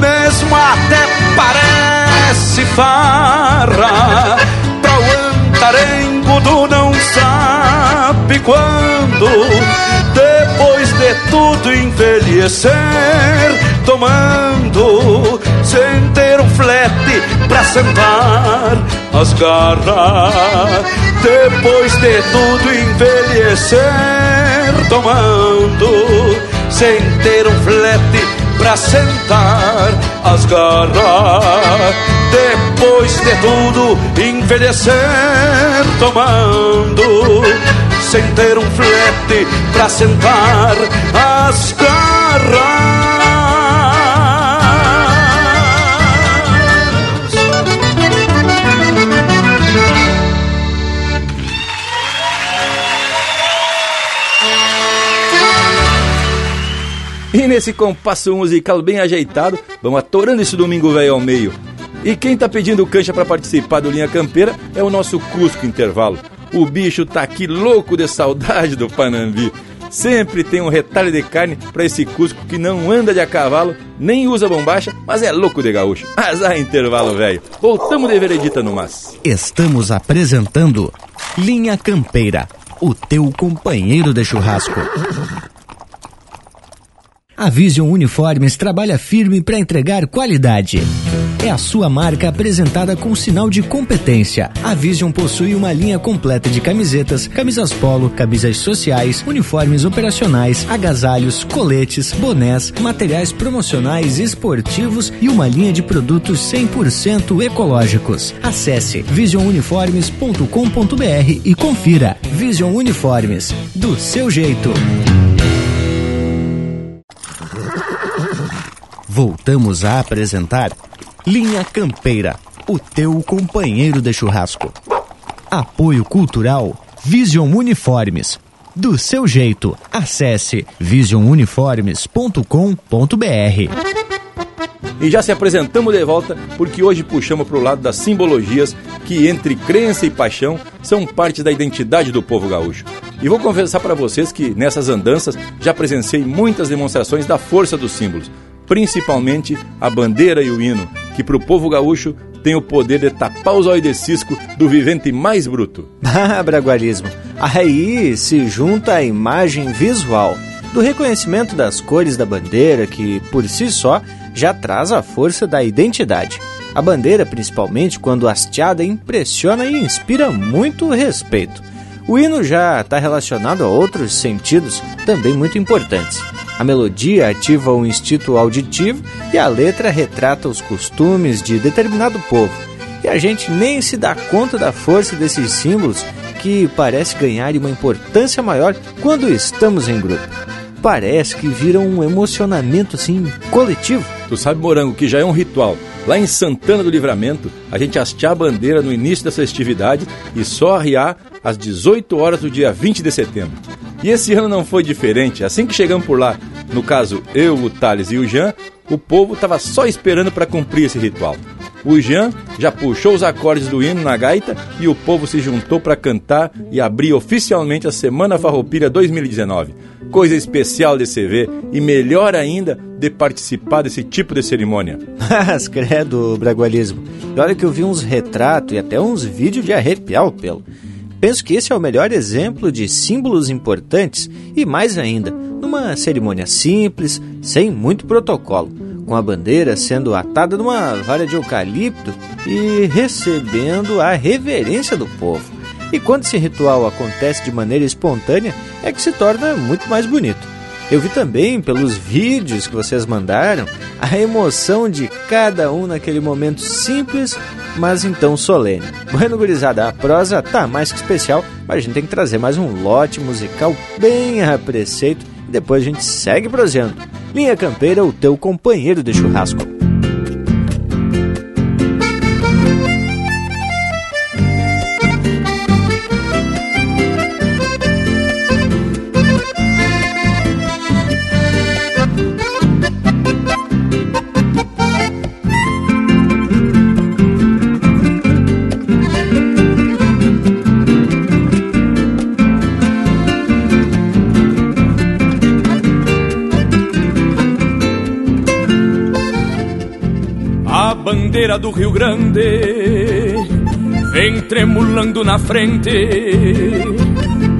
Mesmo até parece farra sabe quando Depois de tudo envelhecer Tomando sem ter um flete pra sentar as garras. Depois de tudo envelhecer Tomando sem ter um flete pra sentar as garras. Depois de tudo envelhecer, tomando, sem ter um flete pra sentar as garras. E nesse compasso musical bem ajeitado, vamos atorando esse domingo velho ao meio. E quem tá pedindo cancha para participar do Linha Campeira é o nosso Cusco Intervalo. O bicho tá aqui louco de saudade do Panambi. Sempre tem um retalho de carne para esse Cusco que não anda de a cavalo, nem usa bombacha, mas é louco de gaúcho. Azar intervalo, velho. Voltamos de veredita no mas. Estamos apresentando Linha Campeira, o teu companheiro de churrasco. A Vision Uniformes trabalha firme para entregar qualidade. É a sua marca apresentada com sinal de competência. A Vision possui uma linha completa de camisetas, camisas polo, camisas sociais, uniformes operacionais, agasalhos, coletes, bonés, materiais promocionais esportivos e uma linha de produtos 100% ecológicos. Acesse visionuniformes.com.br e confira. Vision Uniformes, do seu jeito. Voltamos a apresentar Linha Campeira, o teu companheiro de churrasco. Apoio Cultural Vision Uniformes. Do seu jeito, acesse visionuniformes.com.br. E já se apresentamos de volta porque hoje puxamos para o lado das simbologias que, entre crença e paixão, são parte da identidade do povo gaúcho. E vou confessar para vocês que nessas andanças já presenciei muitas demonstrações da força dos símbolos, principalmente a bandeira e o hino, que para o povo gaúcho tem o poder de tapar os olhos de cisco do vivente mais bruto. Ah, braguarismo. Aí se junta a imagem visual do reconhecimento das cores da bandeira, que por si só já traz a força da identidade. A bandeira, principalmente quando hasteada, impressiona e inspira muito respeito. O hino já está relacionado a outros sentidos também muito importantes. A melodia ativa o instinto auditivo e a letra retrata os costumes de determinado povo. E a gente nem se dá conta da força desses símbolos que parece ganhar uma importância maior quando estamos em grupo. Parece que viram um emocionamento assim coletivo. Tu sabe, Morango, que já é um ritual. Lá em Santana do Livramento, a gente hastear a bandeira no início das festividades e só arriar às 18 horas do dia 20 de setembro. E esse ano não foi diferente. Assim que chegamos por lá, no caso eu, o Thales e o Jean, o povo estava só esperando para cumprir esse ritual. O Jean já puxou os acordes do hino na gaita e o povo se juntou para cantar e abrir oficialmente a Semana Farroupilha 2019. Coisa especial de se ver e melhor ainda de participar desse tipo de cerimônia. Mas credo, bragualismo. E olha que eu vi uns retratos e até uns vídeos de arrepiar o pelo. Penso que esse é o melhor exemplo de símbolos importantes e mais ainda, numa cerimônia simples, sem muito protocolo, com a bandeira sendo atada numa vara de eucalipto e recebendo a reverência do povo. E quando esse ritual acontece de maneira espontânea, é que se torna muito mais bonito. Eu vi também pelos vídeos que vocês mandaram a emoção de cada um naquele momento simples, mas então solene. Bueno, gurizada, a prosa tá mais que especial, mas a gente tem que trazer mais um lote musical bem a preceito e depois a gente segue prosendo. Linha Campeira, o teu companheiro de churrasco. Bandeira do Rio Grande vem tremulando na frente.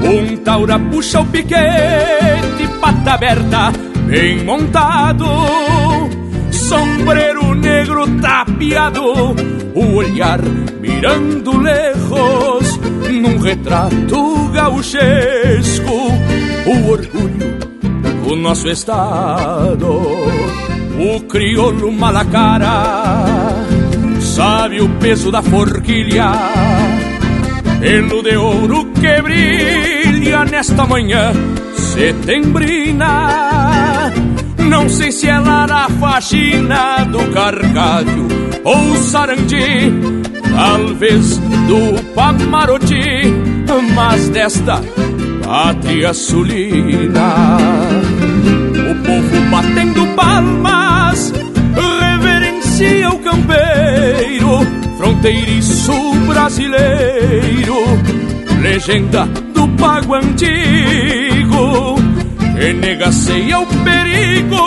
Um taura puxa o piquete, pata aberta, bem montado. Sombreiro negro tapeado, o olhar mirando lejos, num retrato gauchesco, o orgulho do nosso estado o crioulo malacara sabe o peso da forquilha, pelo de ouro que brilha nesta manhã setembrina. Não sei se é lá na faxina do carcalho ou sarandi, talvez do Pamaroti, mas desta pátria sulina. O povo batendo palmas reverencia o campeiro, fronteiriço brasileiro, legenda do pago antigo, que negaceia o perigo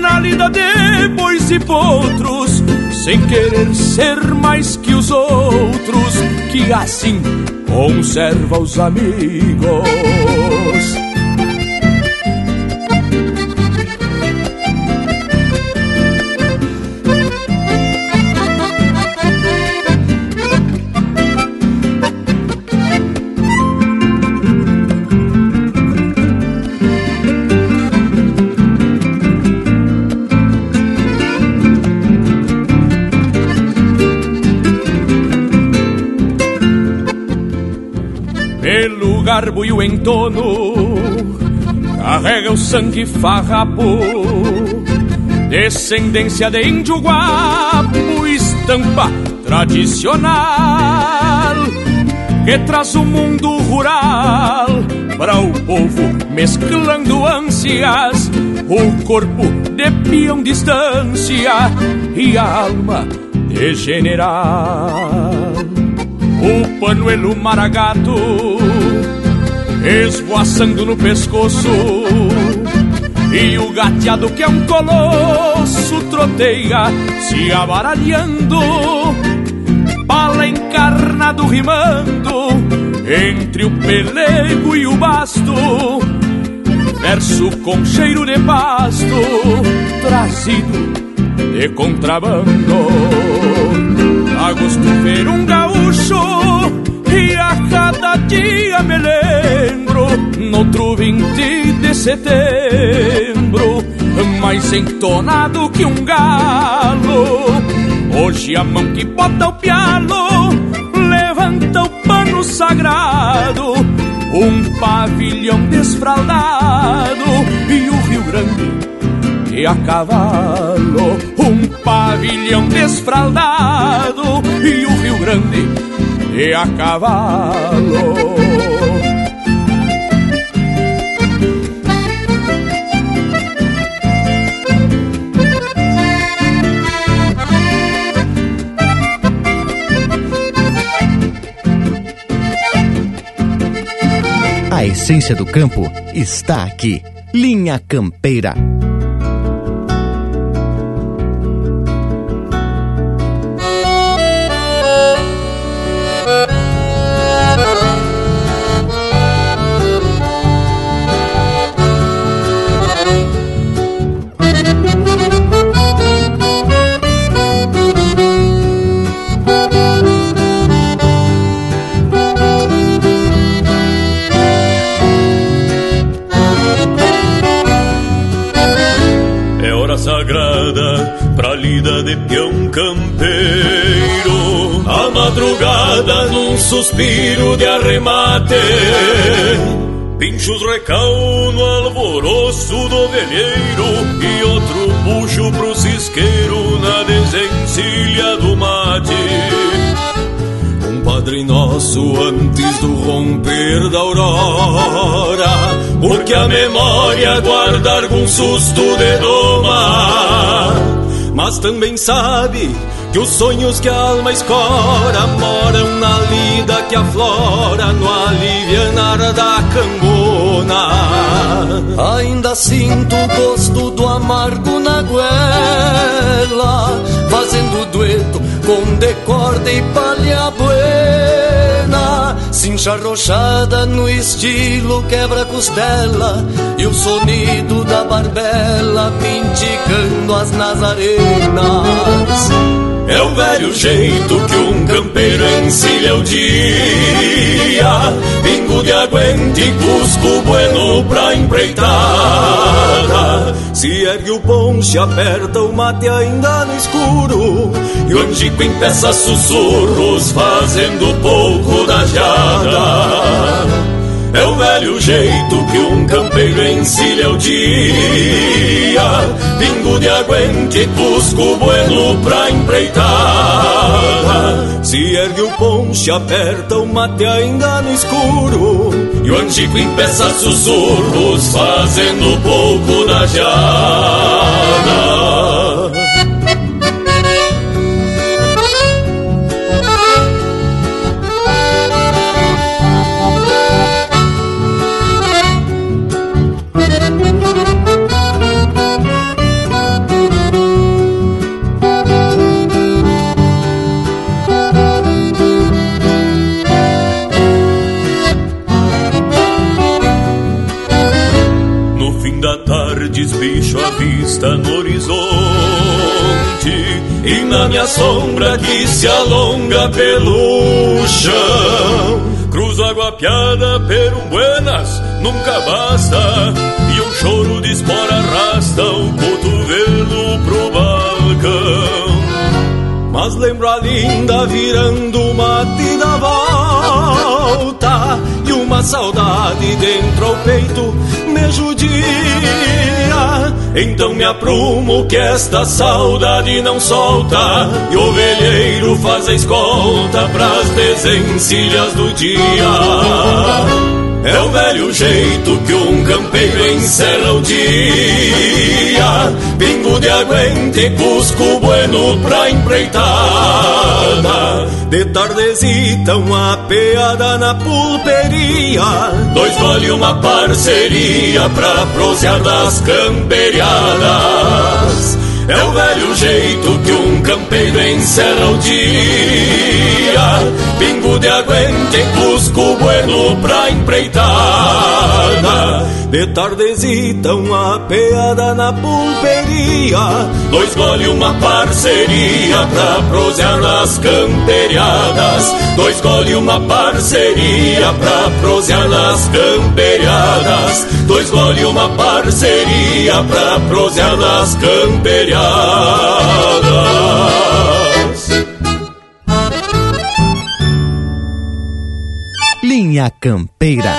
na lida de bois e potros, sem querer ser mais que os outros, que assim conserva os amigos. Garbo e o entono carrega o sangue farrapo, descendência de índio guapo, estampa tradicional que traz o mundo rural para o povo, mesclando ânsias, o corpo de peão distância e a alma de general. O panuelo maragato esvoaçando no pescoço. E o gateado que é um colosso troteia se abaralhando, bala encarnado rimando entre o pelego e o basto. Verso com cheiro de pasto, trazido de contrabando. A gosto ver um gaúcho e a cada dia me lembro, no outro 20 de setembro, mais entonado que um galo. Hoje a mão que bota o pialo, levanta o pano sagrado, um pavilhão desfraldado e o Rio Grande e a cavalo, um pavilhão desfraldado e o Rio Grande e a cavalo. A essência do campo está aqui. Linha Campeira. Campeiro. A madrugada num suspiro de arremate. Pinchos recal no alvoroço do velheiro E outro puxo pro cisqueiro na desencilha do mate Um Padre Nosso antes do romper da aurora Porque a memória guarda algum susto de doma Mas também sabe que os sonhos que a alma escora moram na lida que aflora no alivianar da cambona. Ainda sinto o gosto do amargo na goela, fazendo dueto com decorde e palha. Cincha rochada no estilo quebra-costela e o sonido da barbela me indicando as nazarenas. É o velho jeito que um campeiro encilha o dia Pingo de aguente e cusco bueno pra empreitada. Se ergue o ponche, aperta o mate ainda no escuro. E o angico empeça sussurros fazendo pouco da jada é o velho jeito que um campeiro encilha o dia. Pingo de aguente, cusco bueno pra empreitada. Se ergue o ponche, aperta o mate ainda no escuro. E o angico empeça sussurros fazendo pouco da jada vista no horizonte E na minha sombra que se alonga pelo chão. Cruzo água piada, pero buenas nunca basta E um choro de espora arrasta o cotovelo pro balcão. Mas lembro a linda virando mate da volta E uma saudade dentro ao peito me judia então me aprumo que esta saudade não solta E o velheiro faz a escolta pras desencilhas do dia é o velho jeito que um campeiro encerra o dia. Pingo de aguente, cusco bueno pra empreitada. De tardezita uma peada na pulperia. Dois gole uma parceria pra prosear das camperiadas. É o velho jeito que um campeiro encerra o dia. Pingo de aguente, cusco bueno pra empreitada. De tardezita uma peada na pulperia. Dois gole uma parceria pra prosear nas camperiadas. Dois gole uma parceria pra prosear nas camperiadas Dois gole uma parceria pra prosear nas camperiadas Linha Campeira.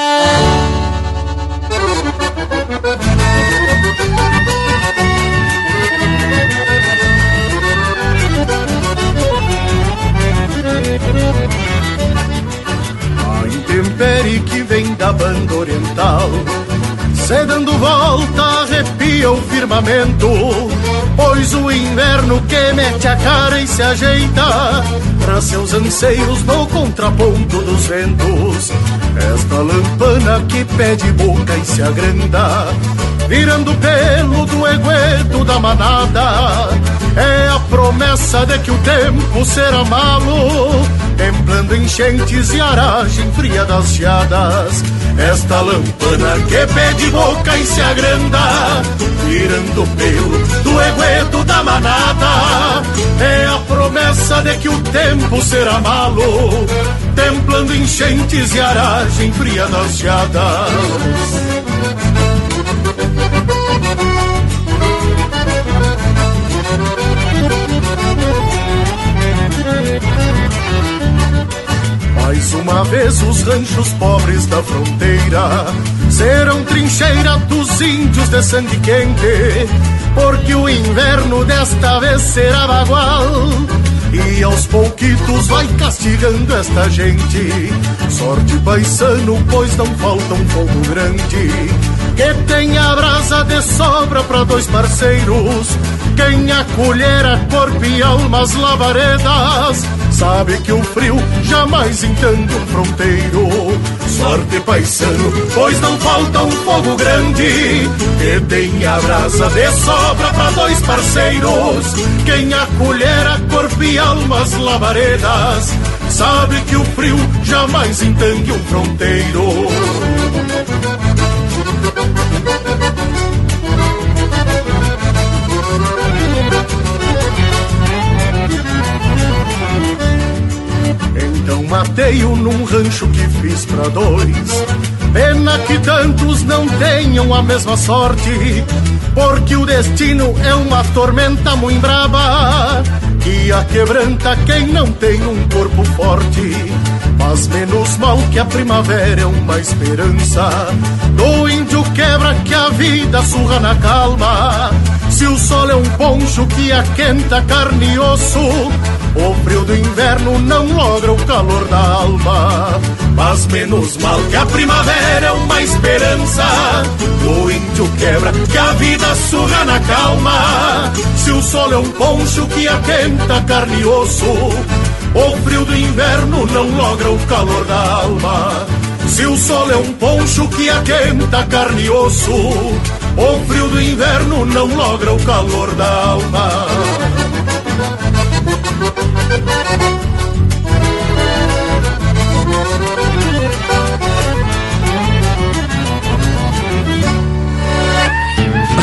A intempérie que vem da banda oriental Cê dando volta arrepia o firmamento Pois o inverno que mete a cara e se ajeita Pra seus anseios no contraponto dos ventos. Esta lampana que pede boca e se agranda Virando pelo do egueto da manada. É a promessa de que o tempo será malo Templando enchentes e aragem fria das geadas. Esta lampana que pede boca e se agranda Virando pelo do egueto verdade é que o tempo será malo, templando enchentes e aragem fria nas geadas. Mais uma vez os ranchos pobres da fronteira serão trincheira dos índios de sangue quente, porque o inverno desta vez será bagual e aos pouquitos vai castigando esta gente. Sorte paisano, pois não falta um fogo grande. Que tenha brasa de sobra para dois parceiros. Quem acolhera corpo e almas labaredas sabe que o frio jamais entende um fronteiro. Sorte paisano, pois não falta um fogo grande que tenha brasa de sobra para dois parceiros. Quem acolhera corpo e almas labaredas sabe que o frio jamais entende um fronteiro. Matei-o num rancho que fiz pra dois. Pena que tantos não tenham a mesma sorte, porque o destino é uma tormenta muito braba que a quebranta quem não tem um corpo forte. Faz menos mal que a primavera é uma esperança do índio quebra que a vida surra na calma. Se o sol é um poncho que aquenta carne e osso, o frio do inverno não logra o calor da alma. Mas menos mal que a primavera é uma esperança. O índio quebra que a vida surra na calma. Se o sol é um poncho que aquenta carne e osso, o frio do inverno não logra o calor da alma. Se o sol é um poncho que aquenta carne e osso, o frio do inverno não logra o calor da alma.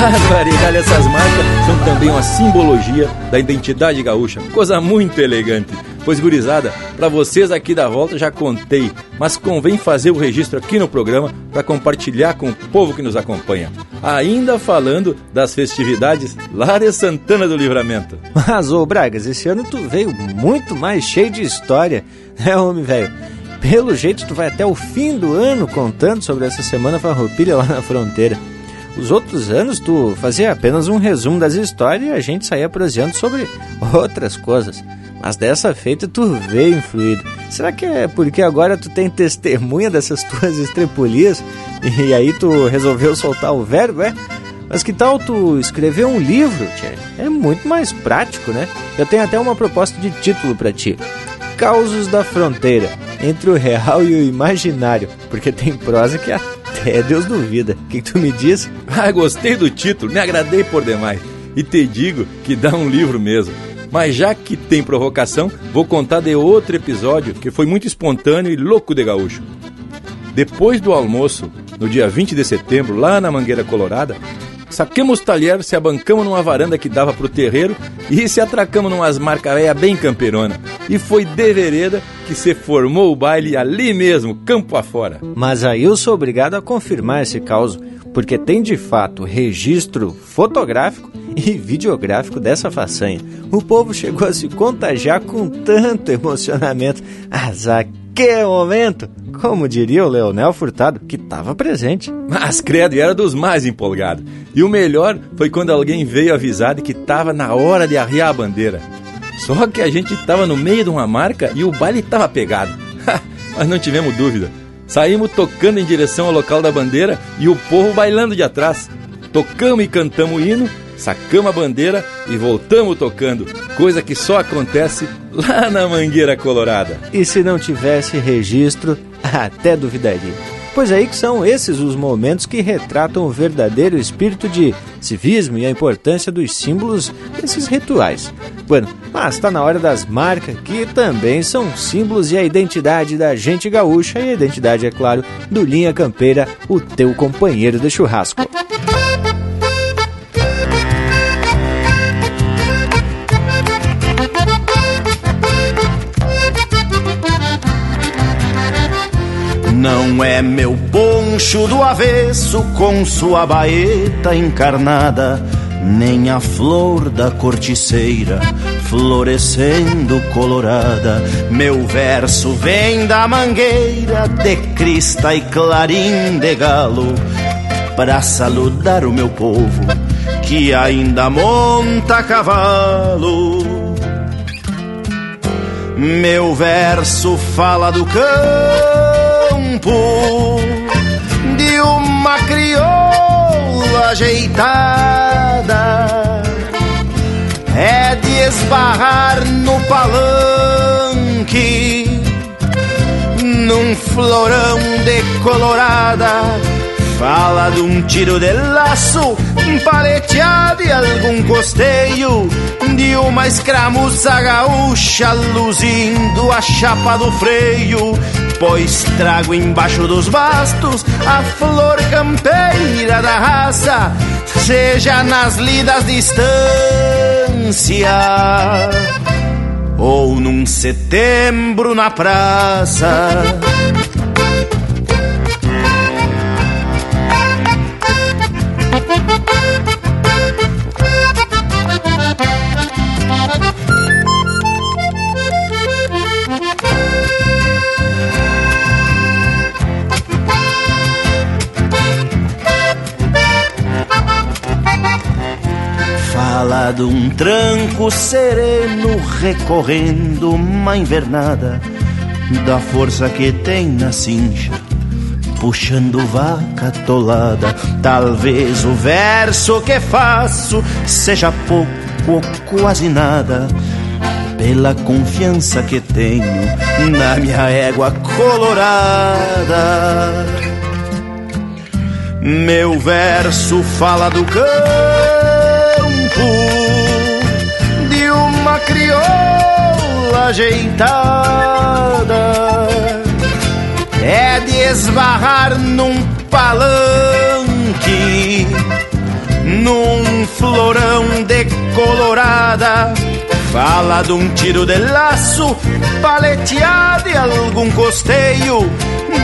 Barbaridade, essas marcas são também uma simbologia da identidade gaúcha, coisa muito elegante. Pois, gurizada, para vocês aqui da volta já contei, mas convém fazer o registro aqui no programa para compartilhar com o povo que nos acompanha. Ainda falando das festividades lá de Santana do Livramento. Mas, ô Bragas, esse ano tu veio muito mais cheio de história, né, homem velho? Pelo jeito, tu vai até o fim do ano contando sobre essa semana farroupilha lá na fronteira. Os outros anos tu fazia apenas um resumo das histórias e a gente saía proseando sobre outras coisas. Mas dessa feita tu veio influído. Será que é porque agora tu tem testemunha dessas tuas estrepulias e aí tu resolveu soltar o verbo, é? Mas que tal tu escrever um livro, tchê? É muito mais prático, né? Eu tenho até uma proposta de título para ti. Causos da Fronteira, entre o real e o imaginário, porque tem prosa que até Deus duvida. O que, que tu me diz? Ah, gostei do título, me agradei por demais. E te digo que dá um livro mesmo. Mas já que tem provocação, vou contar de outro episódio que foi muito espontâneo e louco de gaúcho. Depois do almoço, no dia 20 de setembro, lá na Mangueira Colorada, saquemos o talher, se abancamos numa varanda que dava pro terreiro e se atracamos numas marca véia bem camperona. E foi de vereda que se formou o baile ali mesmo, campo afora. Mas aí eu sou obrigado a confirmar esse caos, porque tem de fato registro fotográfico e videográfico dessa façanha. O povo chegou a se contagiar com tanto emocionamento. Azar, que momento! Como diria o Leonel Furtado, que estava presente. Mas credo, era dos mais empolgados. E o melhor foi quando alguém veio avisar de que estava na hora de arriar a bandeira. Só que a gente estava no meio de uma marca e o baile estava pegado. Mas não tivemos dúvida. Saímos tocando em direção ao local da bandeira e o povo bailando de atrás. Tocamos e cantamos o hino, sacamos a bandeira e voltamos tocando, coisa que só acontece lá na Mangueira Colorada. E se não tivesse registro, até duvidaria. Pois aí que são esses os momentos que retratam o verdadeiro espírito de civismo e a importância dos símbolos desses rituais. Bueno, mas está na hora das marcas, que também são símbolos e a identidade da gente gaúcha e a identidade, é claro, do Linha Campeira, o teu companheiro de churrasco. É meu poncho do avesso com sua baeta encarnada, nem a flor da corticeira, florescendo colorada. Meu verso vem da mangueira de crista e clarim de galo, para saludar o meu povo que ainda monta cavalo. Meu verso fala do campo, de uma crioula ajeitada é de esbarrar no palanque, num florão de colorada. Fala de um tiro de laço, paleteado e algum costeio, de uma escramuça gaúcha luzindo a chapa do freio. Pois trago embaixo dos bastos a flor campeira da raça, seja nas lidas distantes ou num setembro na praça. Um tranco sereno recorrendo uma invernada da força que tem na cincha, puxando vaca tolada. Talvez o verso que faço seja pouco ou quase nada, pela confiança que tenho na minha égua colorada. Meu verso fala do campo de uma crioula ajeitada é de esbarrar num palanque, num florão de colorada. Fala de um tiro de laço, paleteado e algum costeio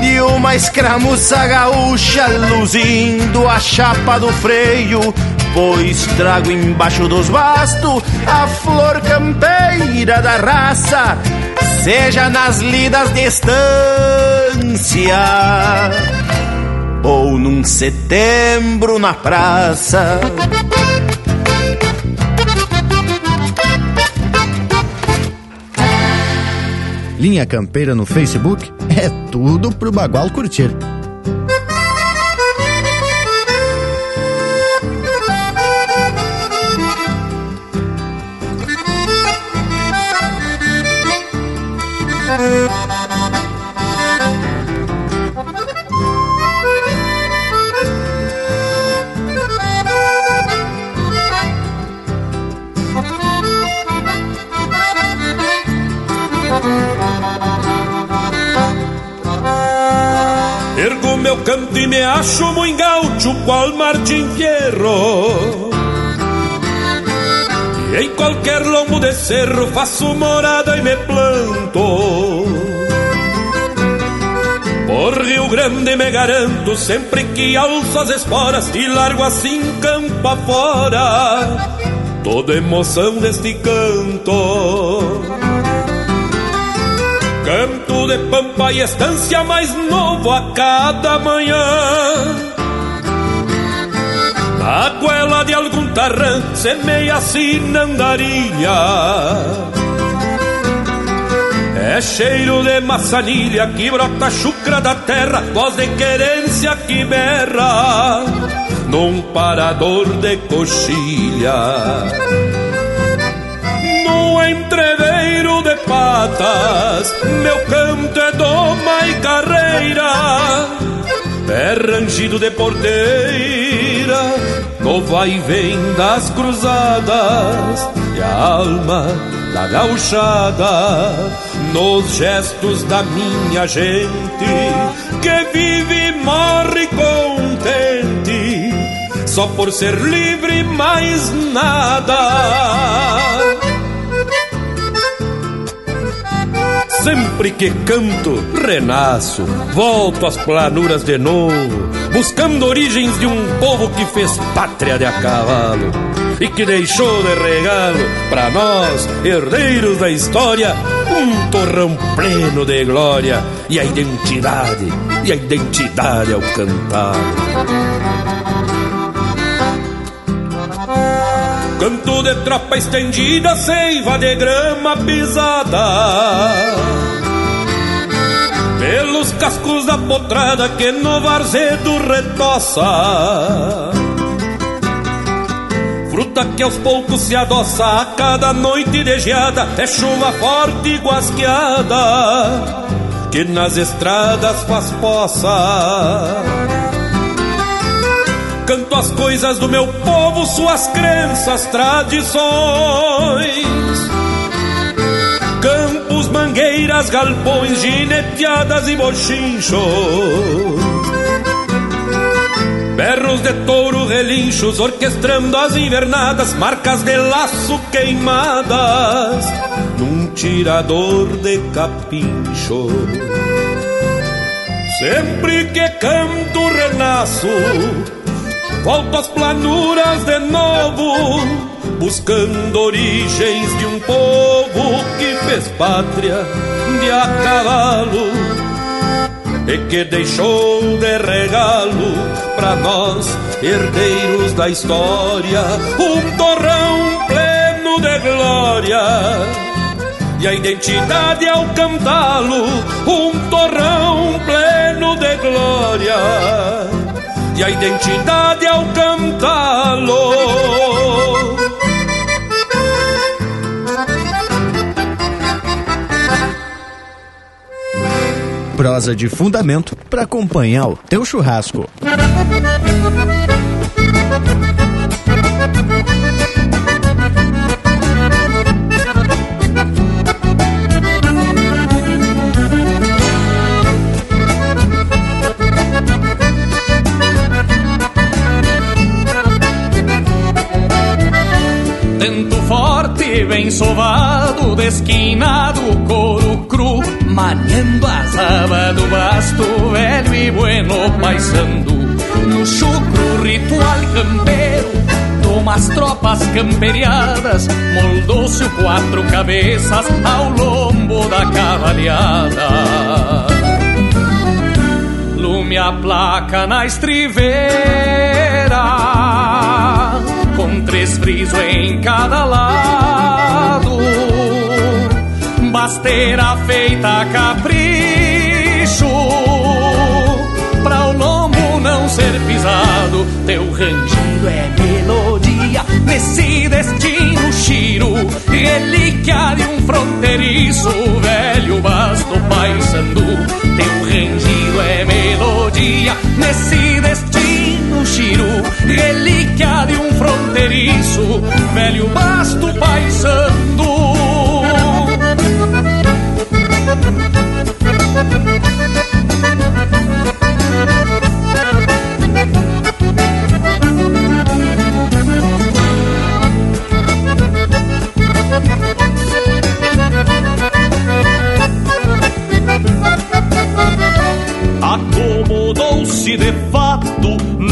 de uma escramuça gaúcha luzindo a chapa do freio Pois trago embaixo dos bastos a flor campeira da raça, seja nas lidas de estância ou num setembro na praça. Linha Campeira no Facebook é tudo pro Bagual curtir. Canto e me acho muito gaúcho qual Martin Fierro. E em qualquer lombo de cerro faço morada e me planto. Por Rio Grande me garanto sempre que alço as esporas E largo assim campo afora Toda emoção deste canto Canto de pampa e estância mais novo a cada manhã. Na goela de algum tarrã semeia assim andarilha. É cheiro de maçanilha que brota chucra da terra Voz de querência que berra Num parador de coxilha de patas Meu canto é doma e carreira É rangido de porteira No vai e vem das cruzadas E a alma da gauchada Nos gestos da minha gente Que vive e morre contente Só por ser livre mais nada Sempre que canto, renasço, volto às planuras de novo, buscando origens de um povo que fez pátria de a cavalo. e que deixou de regalo para nós, herdeiros da história, um torrão pleno de glória e a identidade, e a identidade ao cantar. Canto de tropa estendida, seiva de grama pisada. Pelos cascos da potrada que no varzedo retoça. Fruta que aos poucos se adoça a cada noite de geada. É chuva forte e guasqueada Que nas estradas faz poça Canto as coisas do meu povo, suas crenças, tradições. Campos, mangueiras, galpões, gineteadas e bochinchos. Berros de touro, relinchos, orquestrando as invernadas, marcas de laço queimadas, num tirador de capincho. Sempre que canto, renasço Volto às planuras de novo, buscando origens de um povo que fez pátria de a cavalo e que deixou de regalo para nós, herdeiros da história, um torrão pleno de glória. E a identidade ao cantá-lo, um torrão pleno de glória e a identidade ao cantá-lo. Prosa de fundamento para acompanhar o teu churrasco. Forte, bem sovado, desquinado, couro cru, maniando as abas do basto, velho e bueno, paisando. No chucro ritual campeiro, umas tropas camperiadas, moldou-se o quatro cabeças ao lombo da cavalhada. Lume a placa na estriveira com três frisos em cada lado. Basteira feita a capricho, pra o lombo não ser pisado. Teu rangido é melodia, nesse destino chiro, relíquia de um fronteiriço, velho basto paisando. Teu rangido é melodia, nesse destino chiro, relíquia de um fronteiriço, velho basto paisando. Acomodou-se de fato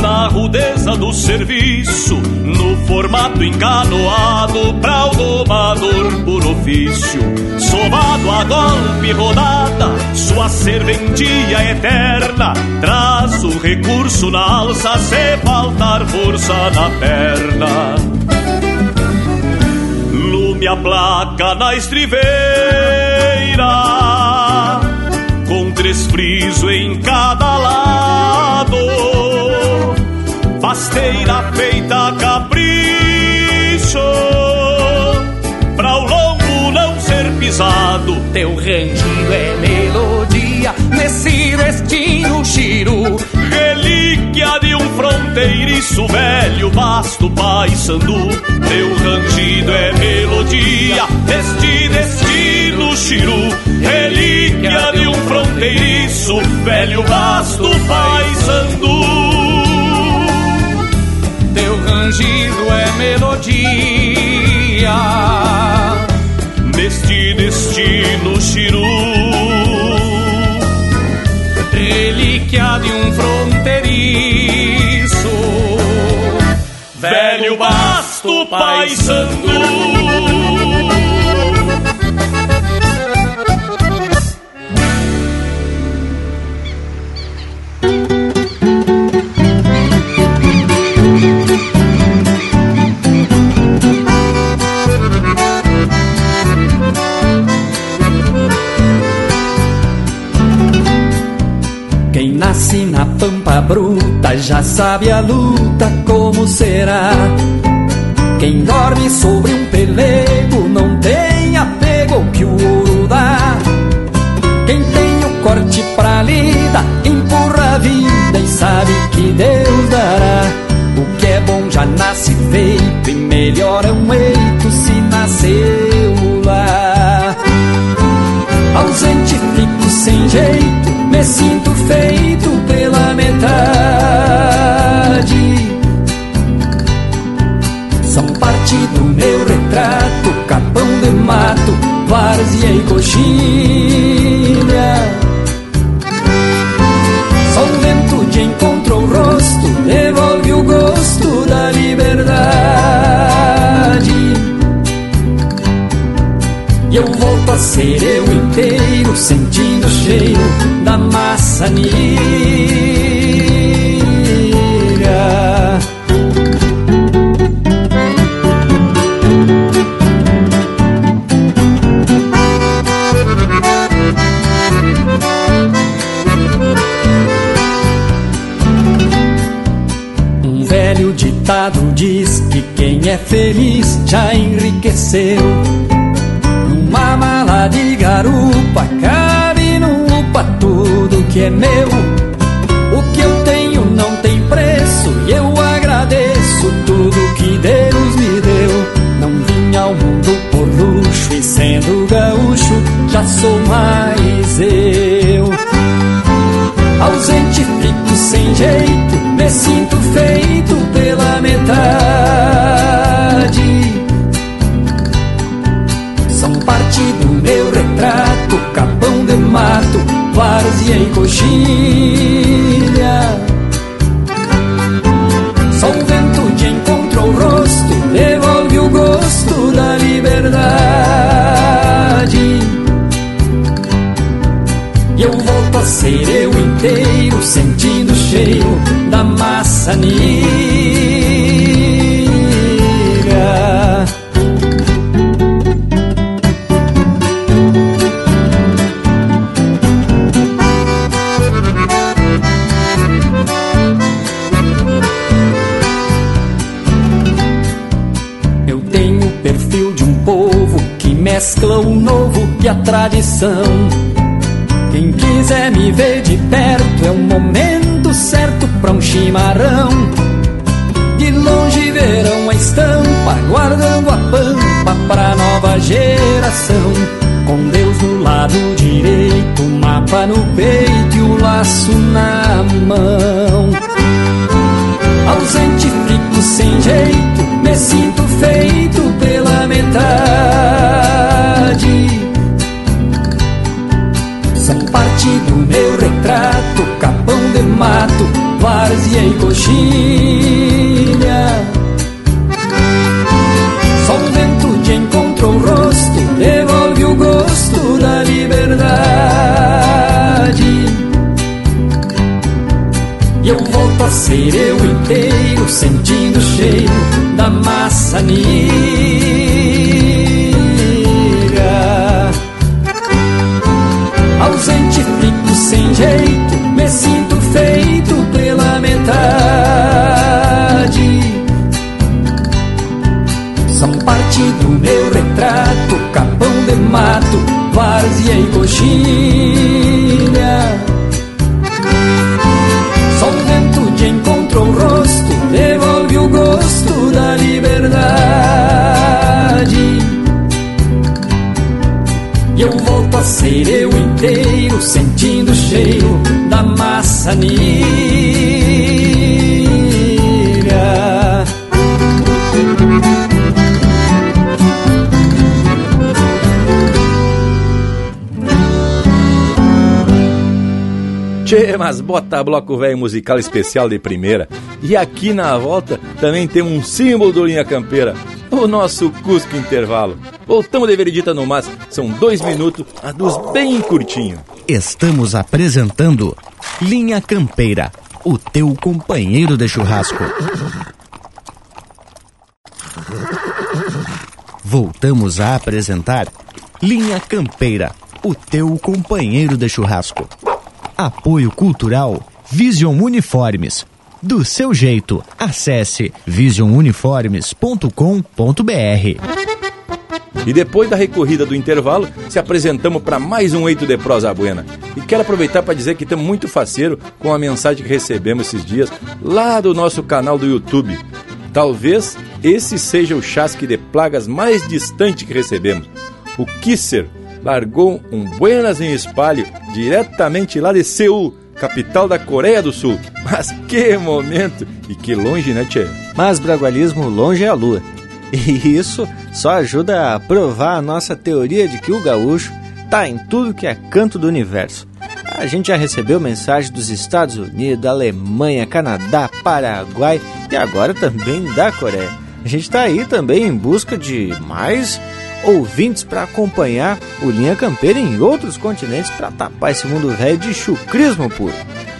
na rudeza do serviço, no formato encanoado pra o domador por ofício. Somado a golpe rodada, sua serventia eterna, traz o recurso na alça se faltar força na perna. Lume a placa na estriveira com três frisos em cada Pasteira feita a capricho, pra o lombo não ser pisado. Teu rangido é melodia, nesse destino giro. Relíquia de um fronteiriço velho, vasto paissandu. Teu rangido é melodia, neste destino chiru. Relíquia de um fronteiriço velho, vasto paissandu. Melodia, já sabe a luta como será. Quem dorme sobre um pelego não tem apego que o ouro dá. Quem tem o corte pra lida empurra a vida e sabe que Deus dará. O que é bom já nasce feito e melhor é um eito se nasceu lá. Ausente fico sem jeito me sinto feito e coxilha. Só o vento de encontro o rosto, devolve o gosto da liberdade. E eu volto a ser eu inteiro, sentindo o cheiro da maçanilha. Feliz já enriqueceu uma mala de garupa cabe no upa tudo que é meu. O que eu tenho não tem preço e eu agradeço tudo que Deus me deu. Não vim ao mundo por luxo e sendo gaúcho já sou mais eu. Ausente fico sem jeito, me sinto coxilha. Só o vento de encontro ao rosto devolve o gosto da liberdade. E eu volto a ser eu inteiro, sentindo o cheiro da maçanilha. Mescla o novo e a tradição. Quem quiser me ver de perto é o momento certo pra um chimarrão. De longe verão a estampa, guardando a pampa pra nova geração. Com Deus no lado direito, o mapa no peito e o laço na mão. Ausente fico sem jeito, me sinto feito retrato, capão de mato, várzea e coxilha. Só o vento de encontro o rosto, devolve o gosto da liberdade. E eu volto a ser eu inteiro, sentindo o cheiro da maçanilha. Ausente fico sem jeito, e coxilha. Só o vento de encontro o rosto devolve o gosto da liberdade. E eu volto a ser eu inteiro, sentindo o cheiro da maçanilha. Mas bota bloco velho musical especial de primeira. E aqui na volta também tem um símbolo do Linha Campeira. o nosso Cusco Intervalo. Voltamos de veredita no mas, são dois minutos, a dos bem curtinho. Estamos apresentando Linha Campeira, o teu companheiro de churrasco. Voltamos a apresentar Linha Campeira, o teu companheiro de churrasco. Apoio Cultural Vision Uniformes. Do seu jeito, acesse visionuniformes.com.br. E depois da recorrida do intervalo, se apresentamos para mais um Eito de Prosa Buena. E quero aproveitar para dizer que estamos muito faceiro com a mensagem que recebemos esses dias lá do nosso canal do YouTube. Talvez esse seja o chasque de plagas mais distante que recebemos. O Kisser largou um Buenas em espalho diretamente lá de Seul capital da Coreia do Sul. Mas que momento! E que longe, né, Tchê? Mas bragualismo longe é a lua. E isso só ajuda a provar a nossa teoria de que o gaúcho tá em tudo que é canto do universo. A gente já recebeu mensagem dos Estados Unidos, Alemanha, Canadá, Paraguai e agora também da Coreia. A gente está aí também em busca de mais ouvintes para acompanhar o Linha Campeira em outros continentes para tapar esse mundo velho de chucrismo puro.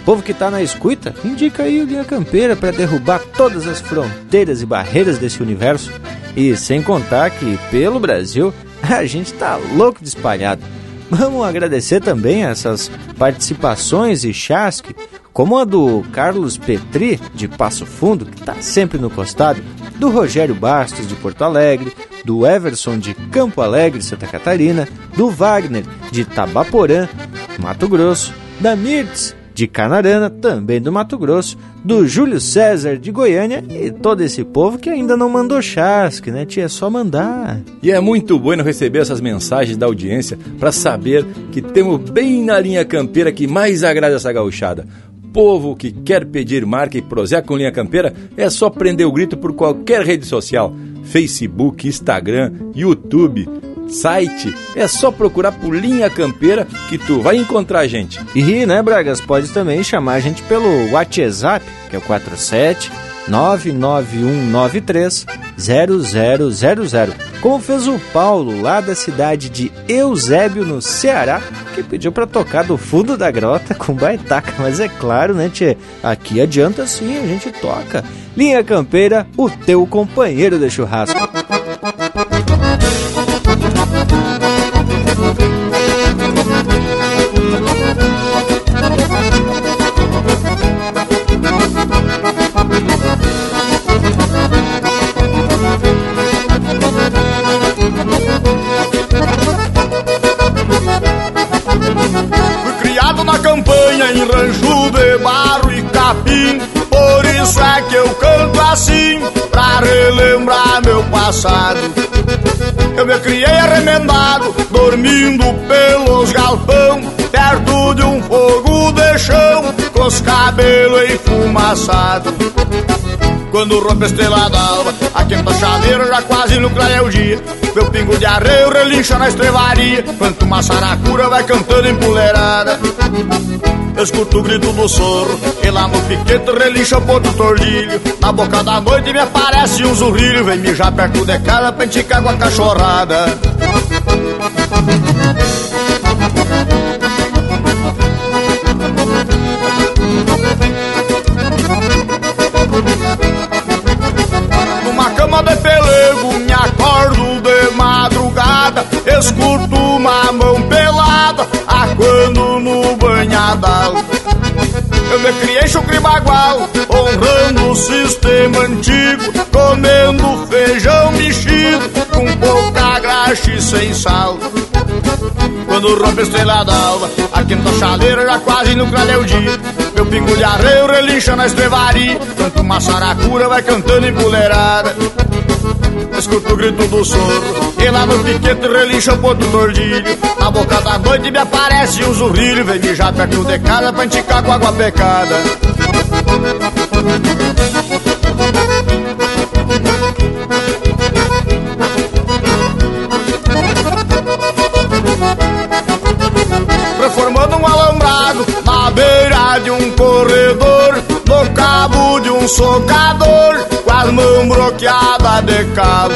Povo que está na escuta, indica aí o Linha Campeira para derrubar todas as fronteiras e barreiras desse universo. E sem contar que pelo Brasil a gente tá louco de espalhado. Vamos agradecer também essas participações e chasque, como a do Carlos Petri, de Passo Fundo, que está sempre no costado, do Rogério Bastos, de Porto Alegre, do Everson, de Campo Alegre, Santa Catarina, do Wagner, de Tabaporã, Mato Grosso, da Mirtz, de Canarana, também do Mato Grosso, do Júlio César de Goiânia e todo esse povo que ainda não mandou chasque, né? Tia, é só mandar. E é muito bueno receber essas mensagens da audiência para saber que temos bem na linha campeira que mais agrada essa gauchada. Povo que quer pedir marca e prosear com linha campeira é só prender o grito por qualquer rede social: Facebook, Instagram, YouTube site, é só procurar por Linha Campeira que tu vai encontrar a gente. E, né, Bragas, pode também chamar a gente pelo WhatsApp, que é o 47 99193 0000. Como fez o Paulo, lá da cidade de Eusébio, no Ceará, que pediu para tocar do fundo da grota com baitaca. Mas é claro, né, tchê? Aqui adianta sim, a gente toca. Linha Campeira, o teu companheiro de churrasco. É que eu canto assim Pra relembrar meu passado. Eu me criei arremendado Dormindo pelos galpão Perto de um fogo de chão Com os cabelos enfumaçados quando rompe a estrela d'alva A quinta chaveira já quase no clareia o dia. Meu pingo de arreio relincha na estrevaria Quanto uma saracura vai cantando empoleirada Eu escuto o grito do sorro E lá no piquete relincha o ponto tordilho. Na boca da noite me aparece um zurrilho Vem mijar perto de casa pra enticar com a cachorrada Escuto uma mão pelada Aquando no banhadal. Eu me criei chucre bagual Honrando o sistema antigo Comendo feijão mexido Com pouca graxa e sem sal. Quando rompe a estrela d'alva A quinta chaleira já quase no o dia. Meu pingo de arreio relincha na estrevaria Quanto uma saracura vai cantando empoleirada Escuto o grito do sorro E lá no piquete relincha o ponto tordilho Na boca da noite me aparece um zurrilho Vem mijar perto de casa pra enticar com água pecada. Reformando um alambrado na beira de um corredor No cabo de um socador as mãos bloqueadas de calo.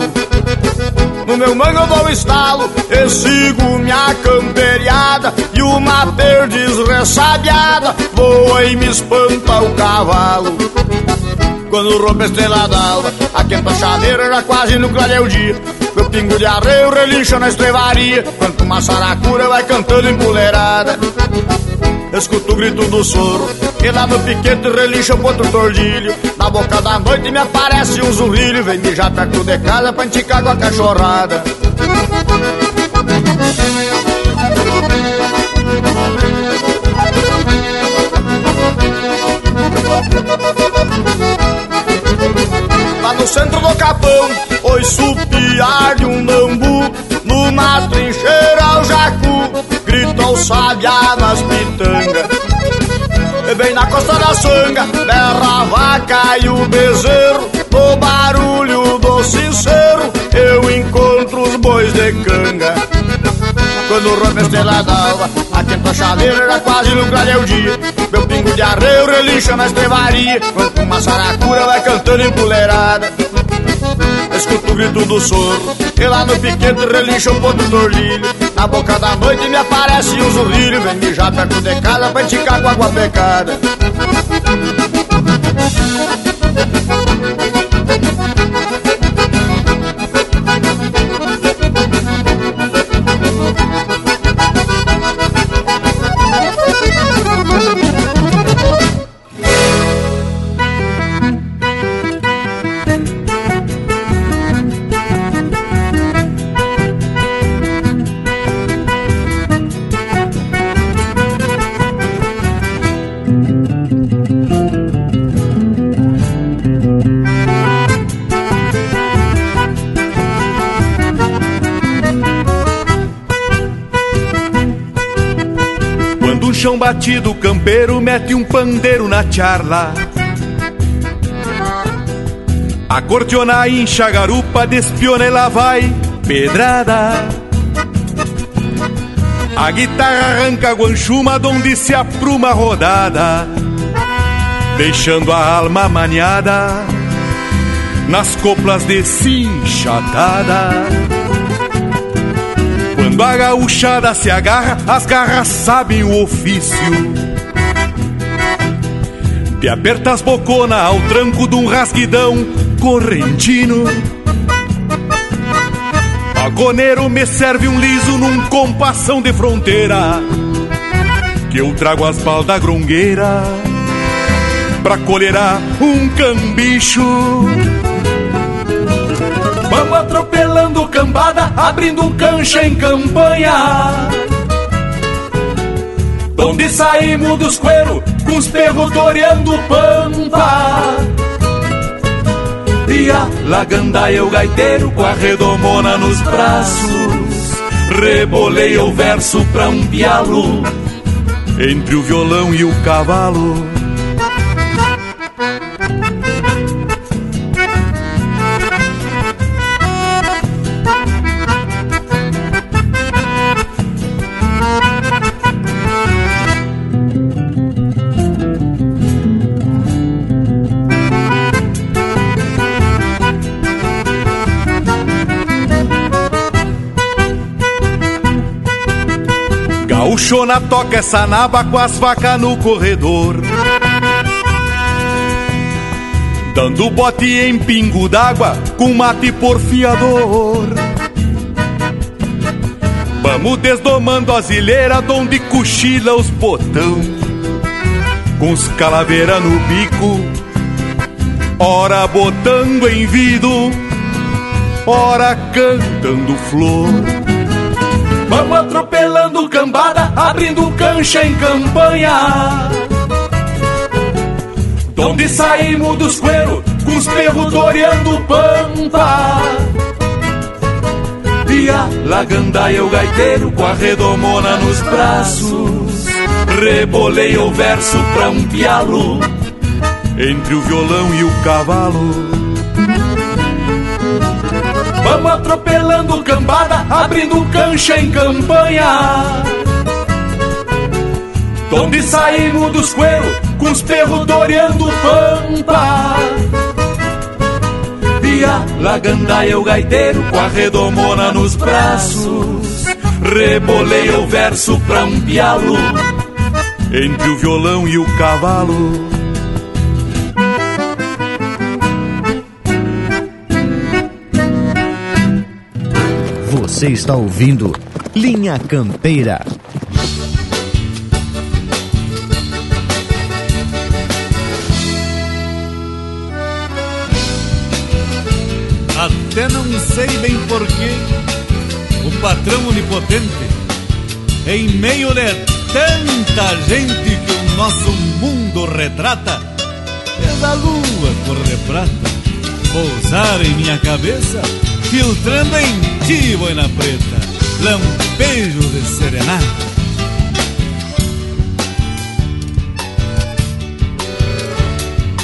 No meu mango eu dou estalo e sigo minha camperiada. E uma perdiz ressabiada voa e me espanta o cavalo. Quando rompe a estrela d'alva, aquenta a chaleira já quase no clareio dia. Meu pingo de arreio relincha na estrevaria Quanto uma saracura vai cantando empoleirada Escuto o grito do soro E lá no piquete relincha outro tordilho. Na boca da noite me aparece um zurrilho Vem mijar perto de casa pra enticar com a cachorrada Lá no centro do capão Oi supiar de um nambu Numa trincheira ao jacu Grita o sabiá nas pitangas. Bem na costa da sanga Berra a vaca e o bezerro. No barulho do sincero Eu encontro os bois de canga Quando rompe a estrela d'alva Atento a chaleira quase no clareio dia Meu pingo de arreio relincha na estrevaria Quando uma saracura vai cantando empoleirada Escuto o grito do soro E lá no piquete relincha o ponto do orlilho Na boca da noite me aparece um zurrilho Vem mijar perto de casa pra enticar com água pecada chão batido, o campeiro mete um pandeiro na charla. A cortiona incha a garupa, despiona e lá vai pedrada. A guitarra arranca a guanchuma, donde se apruma a rodada, deixando a alma maniada nas coplas de cinchatada. Quando a gauchada se agarra, as garras sabem o ofício. Te aperta as bocona ao tranco de um rasguidão correntino. Agoneiro me serve um liso num compassão de fronteira. Que eu trago as baldas grongueira pra colherar um cambicho. Cambada, abrindo cancha em campanha. Donde saímos dos cueros, com os perros toreando pampa. E a lagandaia o gaiteiro com a redomona nos braços. Rebolei o verso pra um pialo entre o violão e o cavalo. Gaúchona toca essa naba com as vacas no corredor. Dando bote em pingo d'água com mate porfiador. Vamos desdomando as ilheiras onde cochila os botão. Com os calaveira no bico, ora botando em vidro, ora cantando flor. Vamos atropelando cambada, abrindo cancha em campanha. Donde saímos dos cueros, com os perros toreando pampa. E a lagandaia o gaiteiro com a redomona nos braços. Rebolei o verso pra um pialo entre o violão e o cavalo. Vamos atropelando cambada, abrindo cancha em campanha. Donde saímos dos cueros, com os perros toreando pampa. dia, lá gandaia o gaiteiro com a redomona nos braços. Rebolei o verso pra um pialo entre o violão e o cavalo. Você está ouvindo Linha Campeira. Até não sei bem porquê, o patrão onipotente, em meio de tanta gente que o nosso mundo retrata, fez a lua cor de prata pousar em minha cabeça, filtrando em ti, boina preta, lampejos de serenata.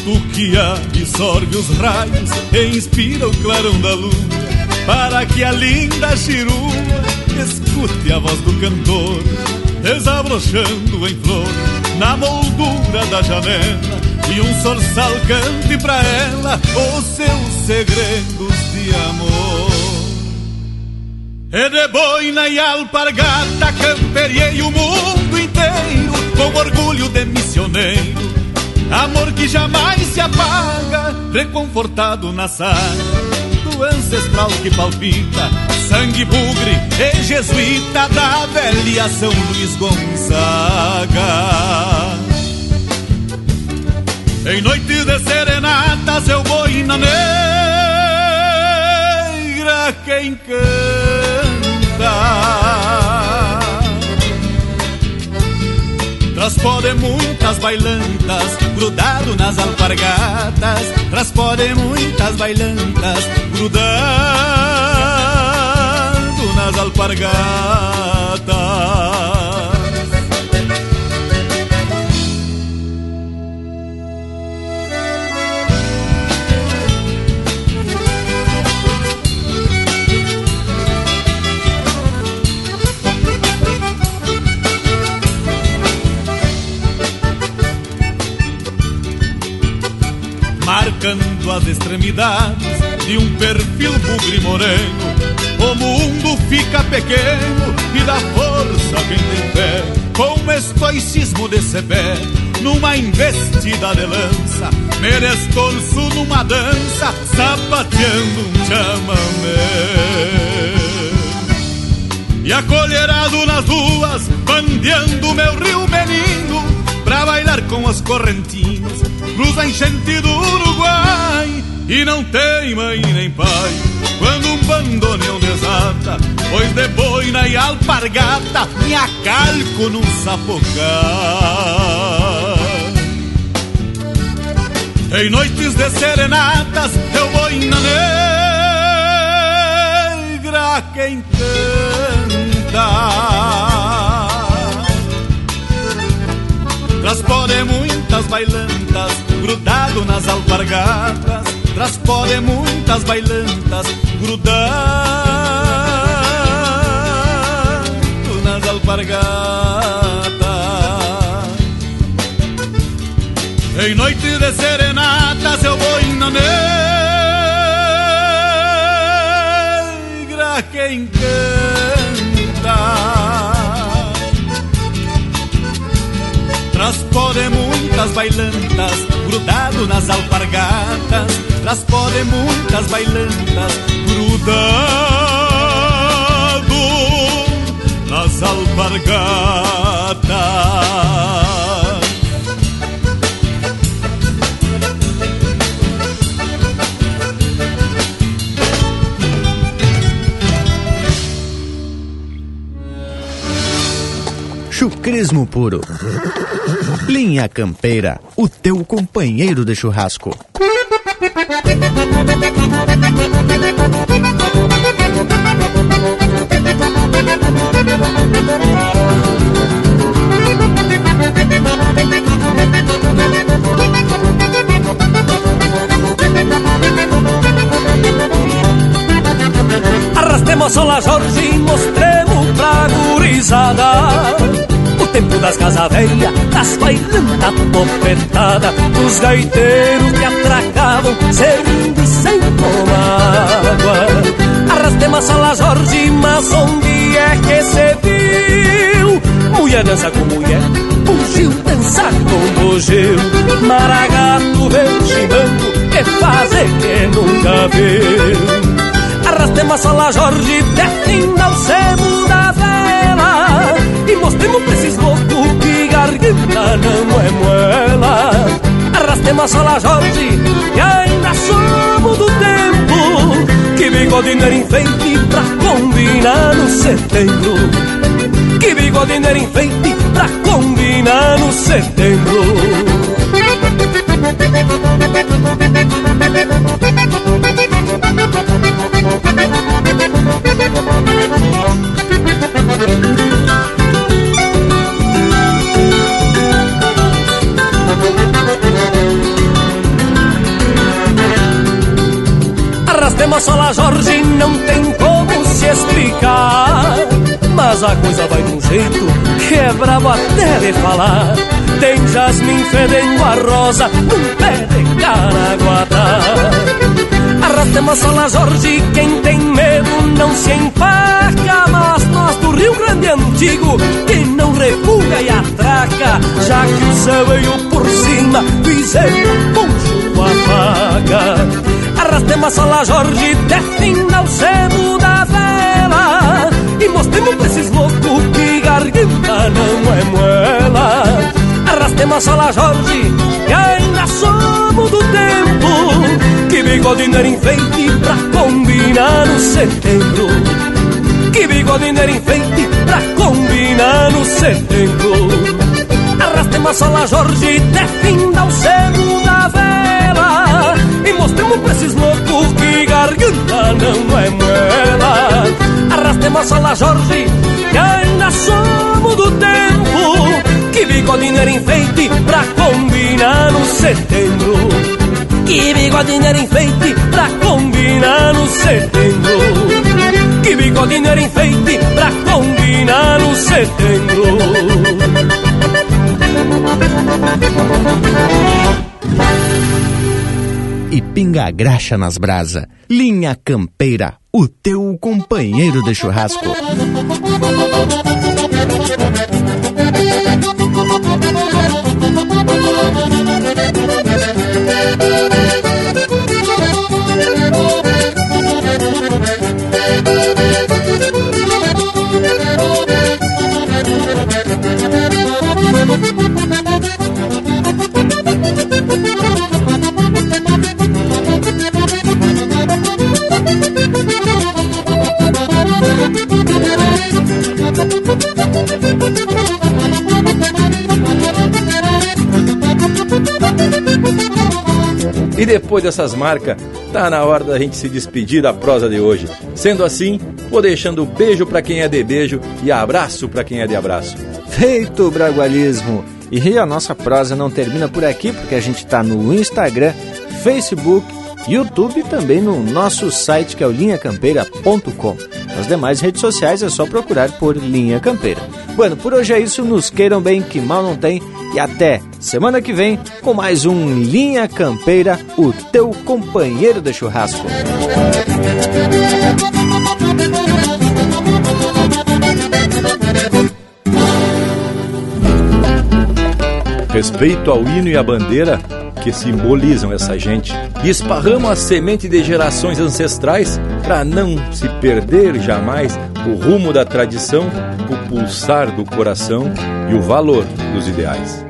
Tu que absorve os raios e inspira o clarão da lua, para que a linda chirua escute a voz do cantor, desabrochando em flor na moldura da janela, e um sorçal cante pra ela os seus segredos de amor. E de boina e alpargata camperiei o mundo inteiro com orgulho de missioneiro. Amor que jamais se apaga, reconfortado na saga. Do ancestral que palpita, sangue bugre e jesuíta da velha São Luís Gonzaga. Em noites de serenatas eu vou na negra quem canta Transpode muitas bailantas, grudado nas alpargatas. Transpode muitas bailantas, grudado nas alpargatas. Marcando as extremidades de um perfil bugre moreno. O mundo fica pequeno e dá força quem tem fé, com estoicismo de Sebé, numa investida de lança, merestorço numa dança, sapateando um chamamé. E acolherado nas ruas, bandeando meu rio menino, pra bailar com os correntinos, cruza enchente do Uruguai e não tem mãe nem pai. Quando um bandoneão desata, pois de boina e alpargata me acalco num sapocar. Em noites de serenatas eu vou na negra quem canta. Transpode muitas bailantas, grudado nas alpargatas. Transpode muitas bailantas, grudado nas alpargatas. Em noite de serenatas eu vou na negra quem canta. Transpode muitas bailantas, grudado nas alpargatas. Transpode muitas bailantas, grudado nas alpargatas. Chucrismo puro. Linha Campeira, o teu companheiro de churrasco. Arrastemos a Jorge e mostremos pra gurizada tempo das casas velhas, das bailantas topetada, dos gaiteiros que atracavam, servindo sem tomar água. Arrastemos a sala Jorge, mas onde é que se viu? Mulher dança com mulher, bugio dança com bugio. Maragato vem chimando, que fazer que nunca viu. Arrastemos a sala Jorge, defina mostremos loucos que garganta não é moela. Arrastemos a sala Jorge, e ainda somos do tempo. Que bigodinho era enfeite pra combinar no setembro. Que bigodinho era enfeite pra combinar no setembro. Sola Jorge, não tem como se explicar. Mas a coisa vai de um jeito que é brabo até de falar. Tem jasmim fedendo a rosa num pé de caraguatá. Arrastemos sola Jorge, quem tem medo não se empaca. Mas nós do Rio Grande Antigo, que não refuga e atraca. Já que o veio por cima, fizemos poncho a faca. Arrastemos a sola Jorge, defina o sebo da vela. E mostremos pra esses loucos que garganta não é moela Arrastemos a sola Jorge, que ainda somos do tempo. Que bigodinho era enfeite pra combinar no setembro. Que bigodinho era enfeite pra combinar no setembro. Arrastemos a sola Jorge, defina o sebo da vela E mostremos pra esses loucos que garganta não é moela Arrastemos a sola Jorge, que ainda somos do tempo Que bigodinho era enfeite pra combinar no setembro. Que bigodinho era enfeite pra combinar no setembro. Que bigodinho era enfeite pra combinar no setembro E pinga graxa nas brasa. Linha Campeira, o teu companheiro de churrasco. E depois dessas marcas, tá na hora da gente se despedir da prosa de hoje. Sendo assim, vou deixando beijo para quem é de beijo e abraço para quem é de abraço. Feito o bragualismo! E a nossa prosa não termina por aqui, porque a gente está no Instagram, Facebook, YouTube e também no nosso site que é o linhacampeira.com. Nas demais redes sociais é só procurar por Linha Campeira. Bueno, por hoje é isso, nos queiram bem que mal não tem e até semana que vem com mais um Linha Campeira, o teu companheiro de churrasco. Respeito ao hino e à bandeira que simbolizam essa gente. E esparramos a semente de gerações ancestrais para não se perder jamais o rumo da tradição, o pulsar do coração e o valor dos ideais.